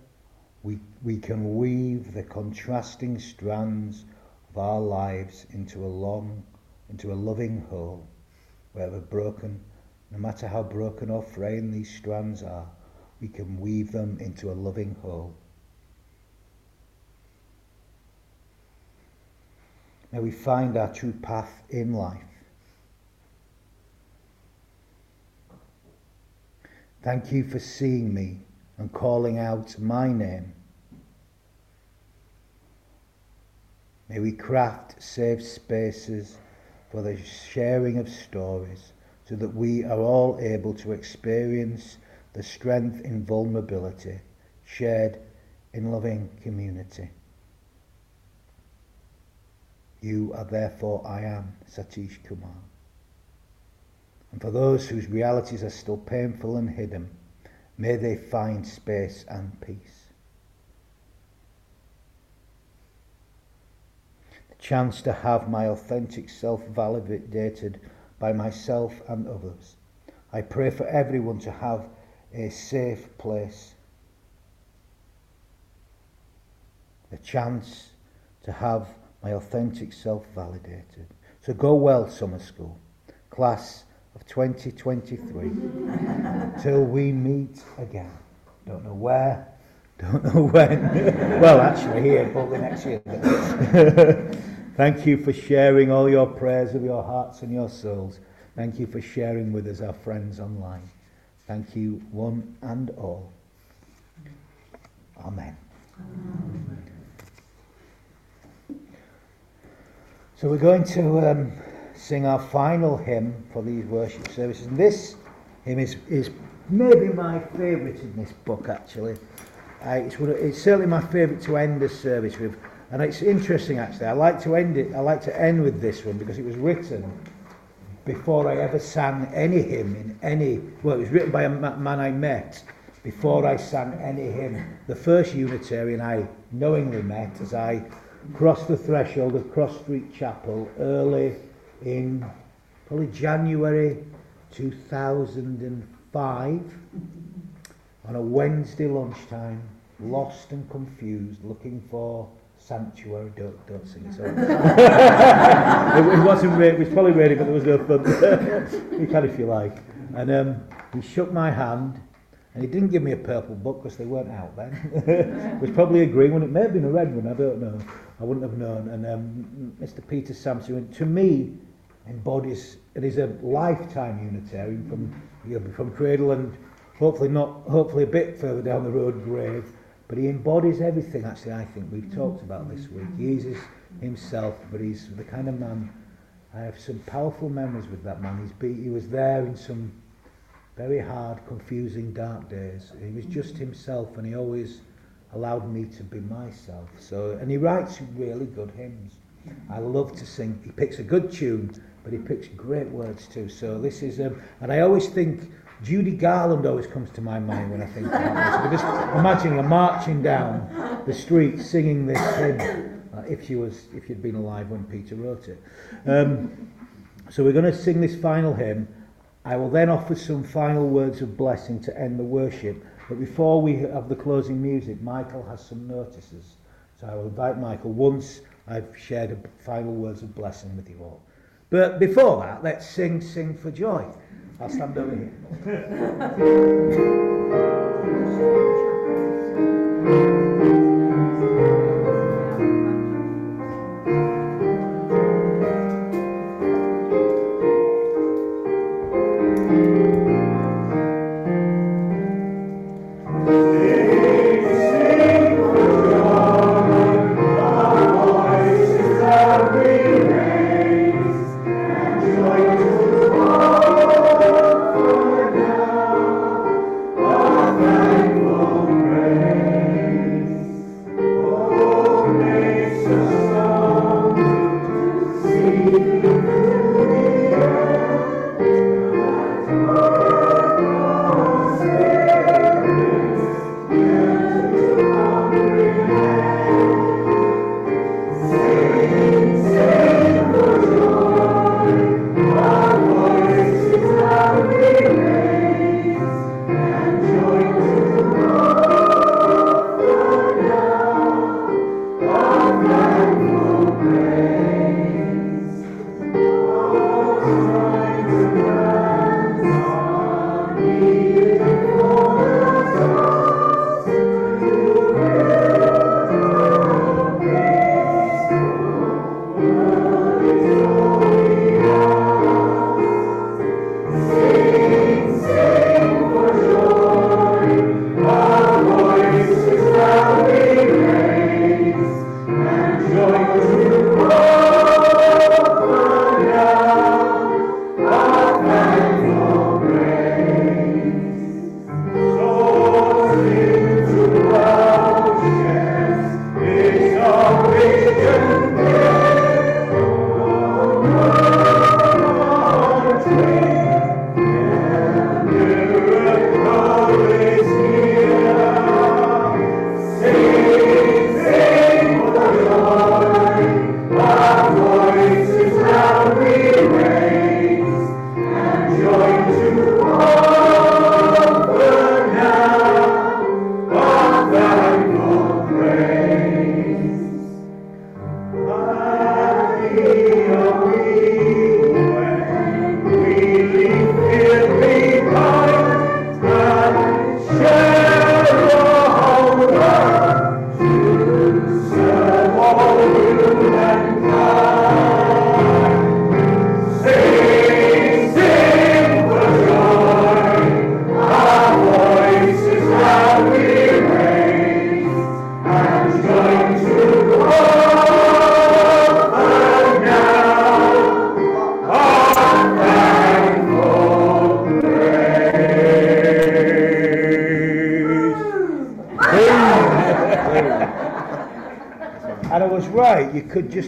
[SPEAKER 2] we, we can weave the contrasting strands of our lives into a long, into a loving whole, wherever broken, no matter how broken or frail these strands are, we can weave them into a loving whole. May we find our true path in life. Thank you for seeing me and calling out my name. May we craft safe spaces for the sharing of stories so that we are all able to experience the strength in vulnerability shared in loving community. You are therefore I am, Satish Kumar. And for those whose realities are still painful and hidden, may they find space and peace. The chance to have my authentic self validated by myself and others. I pray for everyone to have a safe place. The chance to have my authentic self validated. So go well, summer school, class of 2023, till we meet again. Don't know where, don't know when. well, actually, here, probably next year. (laughs) Thank you for sharing all your prayers of your hearts and your souls. Thank you for sharing with us, our friends online. Thank you, one and all. Amen. Amen. So we're going to um, sing our final hymn for these worship services. And this hymn is, is maybe my favourite in this book, actually. Uh, it's, it's certainly my favourite to end the service with. And it's interesting, actually. I like to end it. I like to end with this one because it was written before I ever sang any hymn in any. Well, it was written by a man I met before I sang any hymn. The first Unitarian I knowingly met as I crossed the threshold of Cross Street Chapel early in probably January 2005 on a Wednesday lunchtime, lost and confused, looking for sanctuary. Don't, don't sing it. Sorry. (laughs) it, it wasn't. It was probably raining, but there was no fun. (laughs) you can if you like. And um, he shook my hand and he didn't give me a purple book because they weren't out then. (laughs) it was probably a green one. It may have been a red one. I don't know. I wouldn't have known. And um, Mr. Peter Sampson, to me, embodies, it is a lifetime Unitarian from, you know, from cradle and hopefully not, hopefully a bit further down the road, grave. But he embodies everything, actually, I think we've talked about this week. He himself, but he's the kind of man, I have some powerful memories with that man. He's be, he was there in some very hard, confusing, dark days. He was just himself and he always allowed me to be myself. So, and he writes really good hymns. I love to sing. He picks a good tune, but he picks great words too. So this is, um, and I always think Judy Garland always comes to my mind when I think about this. Just imagining her marching down the street singing this hymn, uh, if she was, if she'd been alive when Peter wrote it. Um, so we're going to sing this final hymn. I will then offer some final words of blessing to end the worship. But before we have the closing music, Michael has some notices. So I will invite Michael. Once I've shared a final words of blessing with you all. But before that, let's sing, sing for joy. I'll stand over here. (laughs)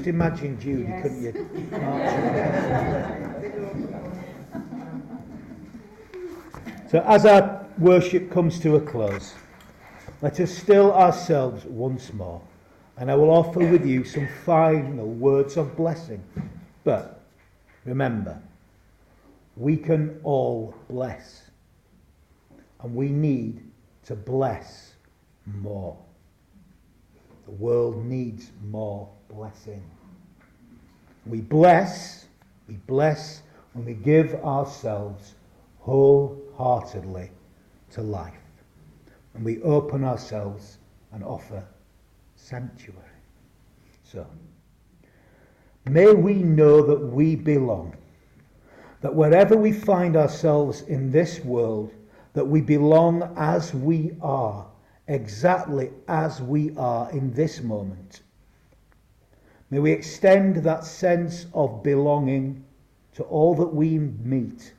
[SPEAKER 2] just imagine Judy,
[SPEAKER 3] Yes.
[SPEAKER 2] couldn't you? (laughs) so, as our worship comes to a close, let us still ourselves once more, and I will offer with you some final words of blessing. But remember, we can all bless, and we need to bless more. The world needs more blessing. We bless, we bless when we give ourselves wholeheartedly to life. And we open ourselves and offer sanctuary. So, may we know that we belong. That wherever we find ourselves in this world, that we belong as we are exactly as we are in this moment. May we extend that sense of belonging to all that we meet,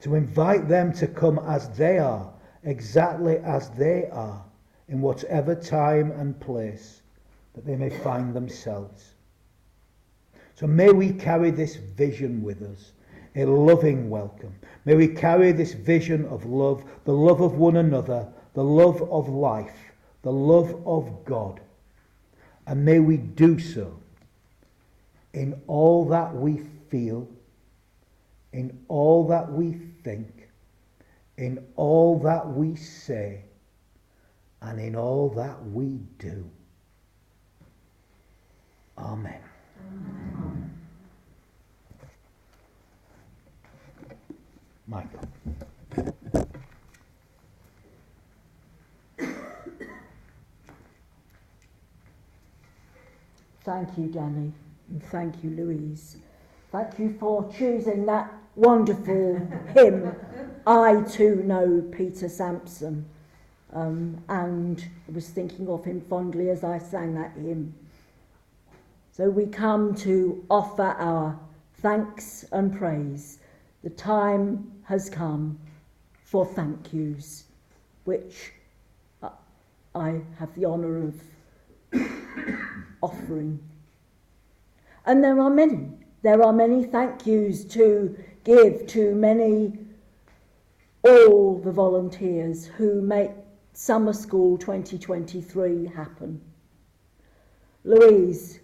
[SPEAKER 2] to invite them to come as they are, exactly as they are, in whatever time and place that they may find themselves. So may we carry this vision with us, a loving welcome. May we carry this vision of love, the love of one another, the love of life, the love of God. And may we do so in all that we feel, in all that we think, in all that we say, and in all that we do. Amen. Michael.
[SPEAKER 4] Thank you, Danny, and thank you, Louise. Thank you for choosing that wonderful hymn, I Too Know Peter Sampson. Um, and was thinking of him fondly as I sang that hymn. So we come to offer our thanks and praise. The time has come for thank yous, which I have the honour of (coughs) offering. And there are many. There are many thank yous to give to many, all the volunteers who make Summer School 2023 happen. Louise,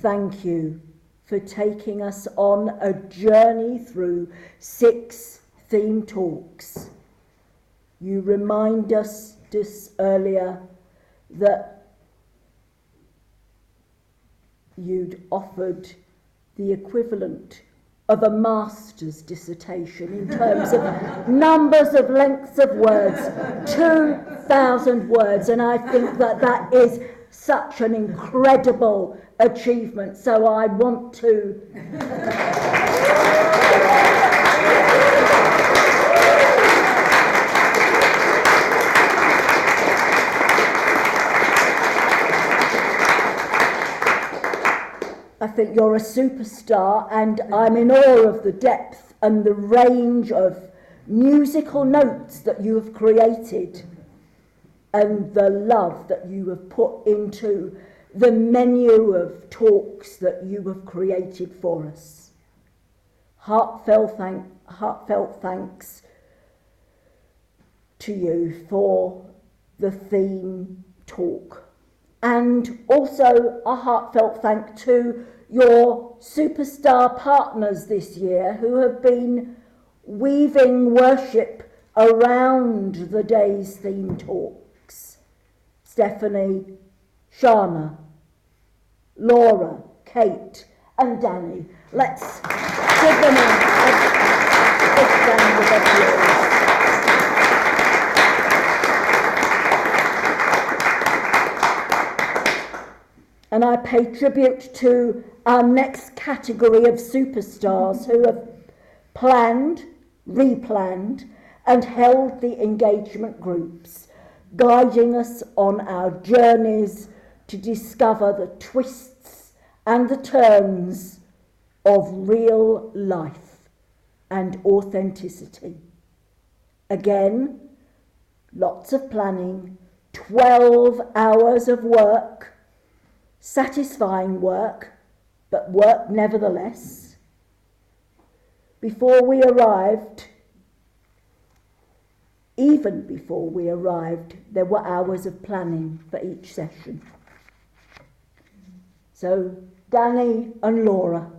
[SPEAKER 4] thank you for taking us on a journey through six theme talks. You remind us this earlier that you'd offered the equivalent of a master's dissertation in terms of (laughs) numbers of lengths of words, 2,000 words, and I think that that is such an incredible achievement. So I want to. Think you're a superstar, and I'm in awe of the depth and the range of musical notes that you have created and the love that you have put into the menu of talks that you have created for us. Heartfelt, thank, heartfelt thanks to you for the theme talk. And also a heartfelt thank to your superstar partners this year who have been weaving worship around the day's theme talks. Stephanie, Shana, Laura, Kate, and Danny. Let's give them a, big round of applause. And I pay tribute to our next category of superstars who have planned, replanned, and held the engagement groups, guiding us on our journeys to discover the twists and the turns of real life and authenticity. Again, lots of planning, 12 hours of work satisfying work, but work nevertheless. Before we arrived, even before we arrived, there were hours of planning for each session. So, Danny and Laura.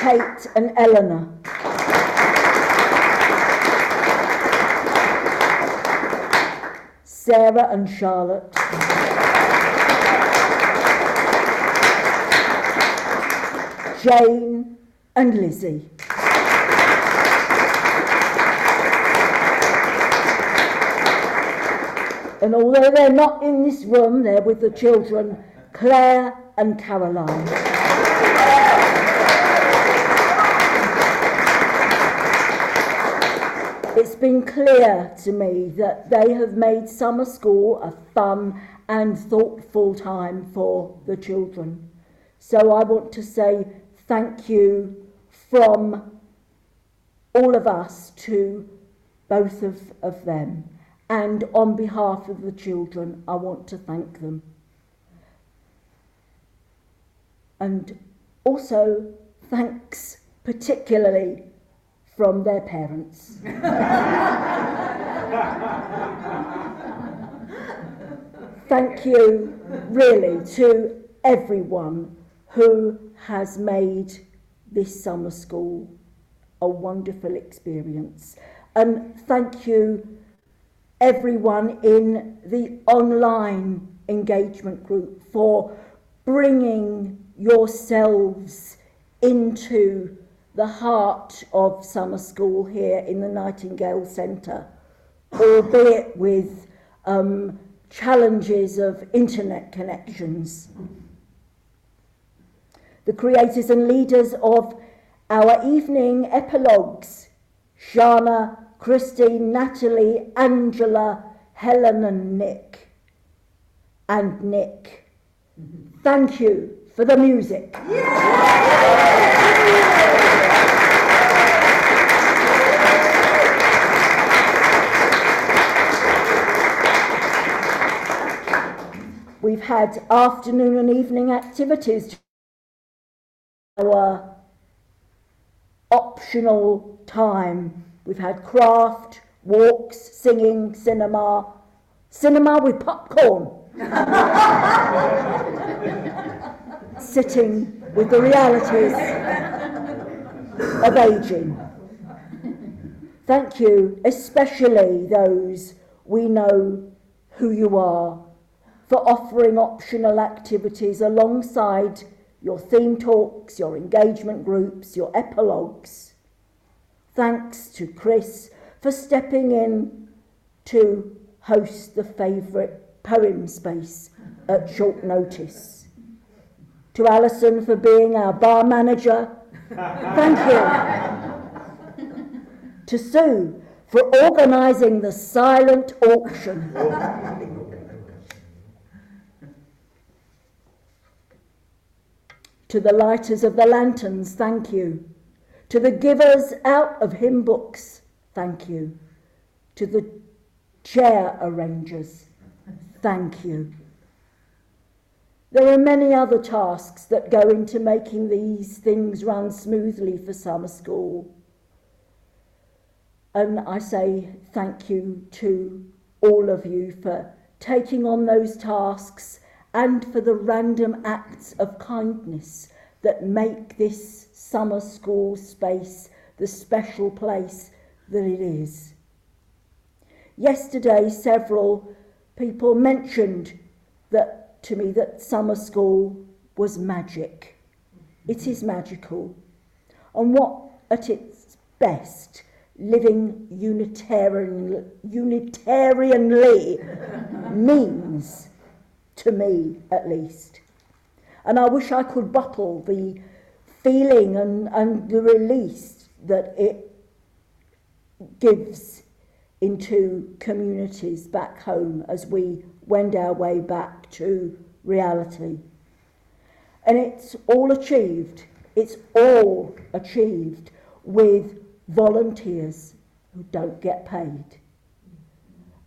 [SPEAKER 4] Kate and Eleanor. Sarah and Charlotte. Jane and Lizzie. and although they're not in this room, they're with the children, Claire and Caroline. It's been clear to me that they have made summer school a fun and thoughtful time for the children. So I want to say thank you from all of us to both of, of them. And on behalf of the children, I want to thank them. And also, thanks particularly from their parents. (laughs) Thank you, really, to everyone who has made this summer school a wonderful experience. And thank you everyone in the online engagement group for bringing yourselves into the heart of summer school here in the Nightingale Centre, albeit with um, challenges of internet connections. The creators and leaders of our evening epilogues, Shana, Christine, Natalie, Angela, Helen, and Nick. And Nick. Thank you for the music. We've had afternoon and evening activities. Our optional time. We've had craft, walks, singing, cinema, cinema with popcorn. (laughs) Sitting with the realities of aging. Thank you, especially those we know who you are, for offering optional activities alongside your theme talks, your engagement groups, your epilogues. Thanks to Chris for stepping in to host the favourite poem space at short notice. To Alison for being our bar manager. Thank you. to Sue for organising the silent auction. (laughs) To the lighters of the lanterns, thank you. To the givers out of hymn books, thank you. To the chair arrangers, thank you. There are many other tasks that go into making these things run smoothly for summer school. And I say thank you to all of you for taking on those tasks and for the random acts of kindness that make this summer school space the special place that it is. Yesterday, several people mentioned that to me that summer school was magic. It is magical. And what at its best, living Unitarian, Unitarianly (laughs) means to me at least. And I wish I could bottle the feeling and, and the release that it gives into communities back home as we wend our way back to reality. And it's all achieved, it's all achieved with volunteers who don't get paid.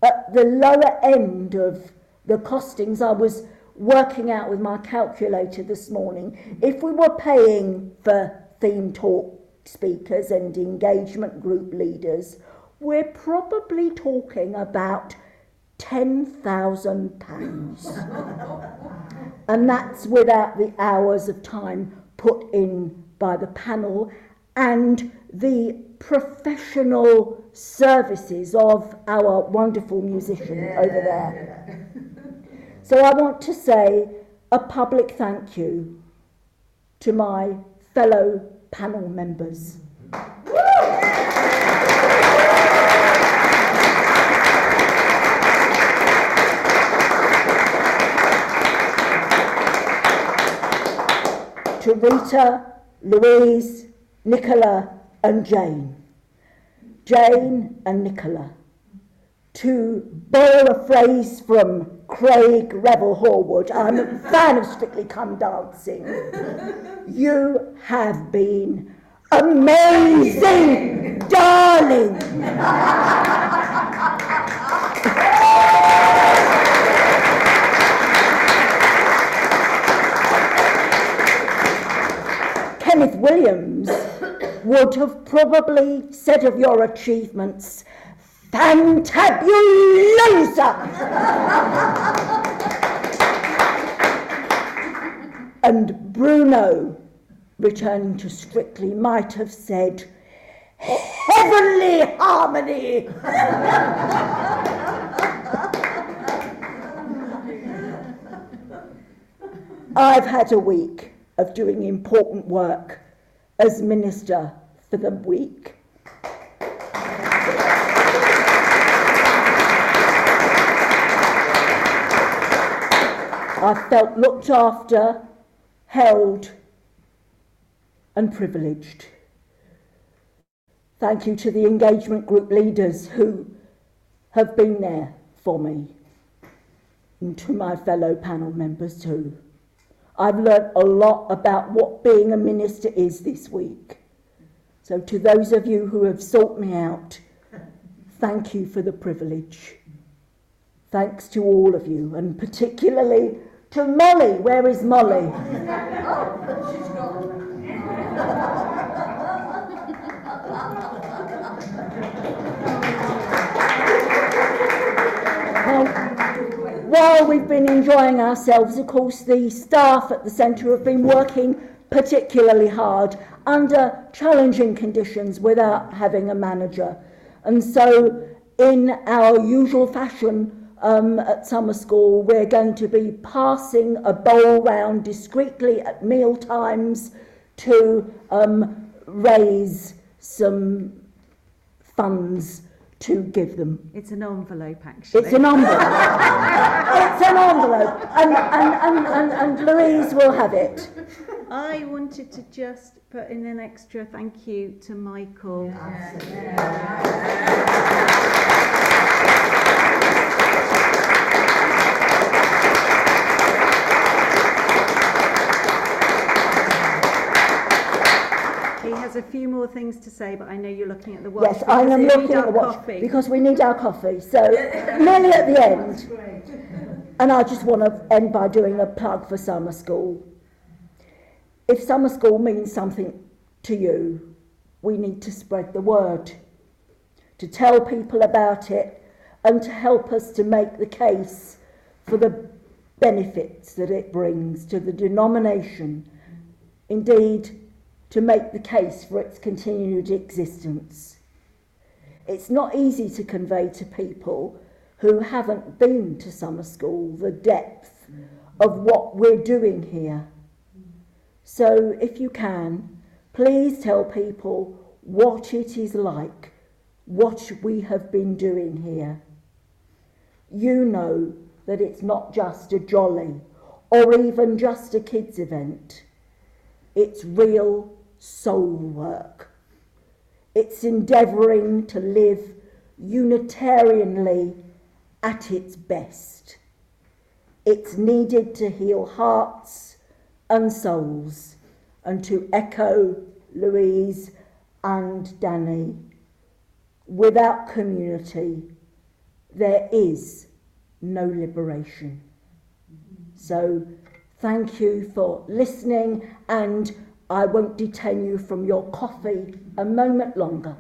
[SPEAKER 4] At the lower end of the costings I was working out with my calculator this morning. If we were paying for theme talk speakers and engagement group leaders, we're probably talking about £10,000. (laughs) and that's without the hours of time put in by the panel and the professional services of our wonderful musician yeah. over there. (laughs) So I want to say a public thank you to my fellow panel members. to Rita, Louise, Nicola, and Jane. Jane and Nicola. To borrow a phrase from Craig Revel Horwood. I'm a fan of Strictly Come Dancing. You have been amazing, darling. Kenneth Williams would have probably said of your achievements, Fantabulosa! and Bruno, returning to Strictly, might have said, Heavenly harmony! I've had a week of doing important work as minister for the week. I felt looked after, held, and privileged. Thank you to the engagement group leaders who have been there for me, and to my fellow panel members too. I've learnt a lot about what being a minister is this week. So, to those of you who have sought me out, thank you for the privilege. Thanks to all of you, and particularly to Molly. Where is Molly? (laughs) While we've been enjoying ourselves, of course, the staff at the centre have been working particularly hard under challenging conditions without having a manager. And so, in our usual fashion um, at summer school, we're going to be passing a bowl round discreetly at meal times to um, raise some funds to give them.
[SPEAKER 3] It's an envelope, actually.
[SPEAKER 4] It's an envelope. it's an envelope. And, and, and, and, and Louise will have it.
[SPEAKER 3] I wanted to just put in an extra thank you to Michael. He has a few more things to say, but I know you're looking at the watch.
[SPEAKER 4] Yes, I am looking at the watch
[SPEAKER 3] coffee.
[SPEAKER 4] because we need our coffee. So, (laughs) nearly at the end. And I just want to end by doing a plug for summer school. If summer school means something to you, we need to spread the word, to tell people about it, and to help us to make the case for the benefits that it brings to the denomination. Indeed, to make the case for its continued existence. It's not easy to convey to people who haven't been to summer school the depth of what we're doing here. So, if you can, please tell people what it is like, what we have been doing here. You know that it's not just a jolly or even just a kids' event. It's real soul work. It's endeavouring to live Unitarianly at its best. It's needed to heal hearts and souls and to echo Louise and Danny. Without community, there is no liberation. So, thank you for listening, and I won't detain you from your coffee a moment longer.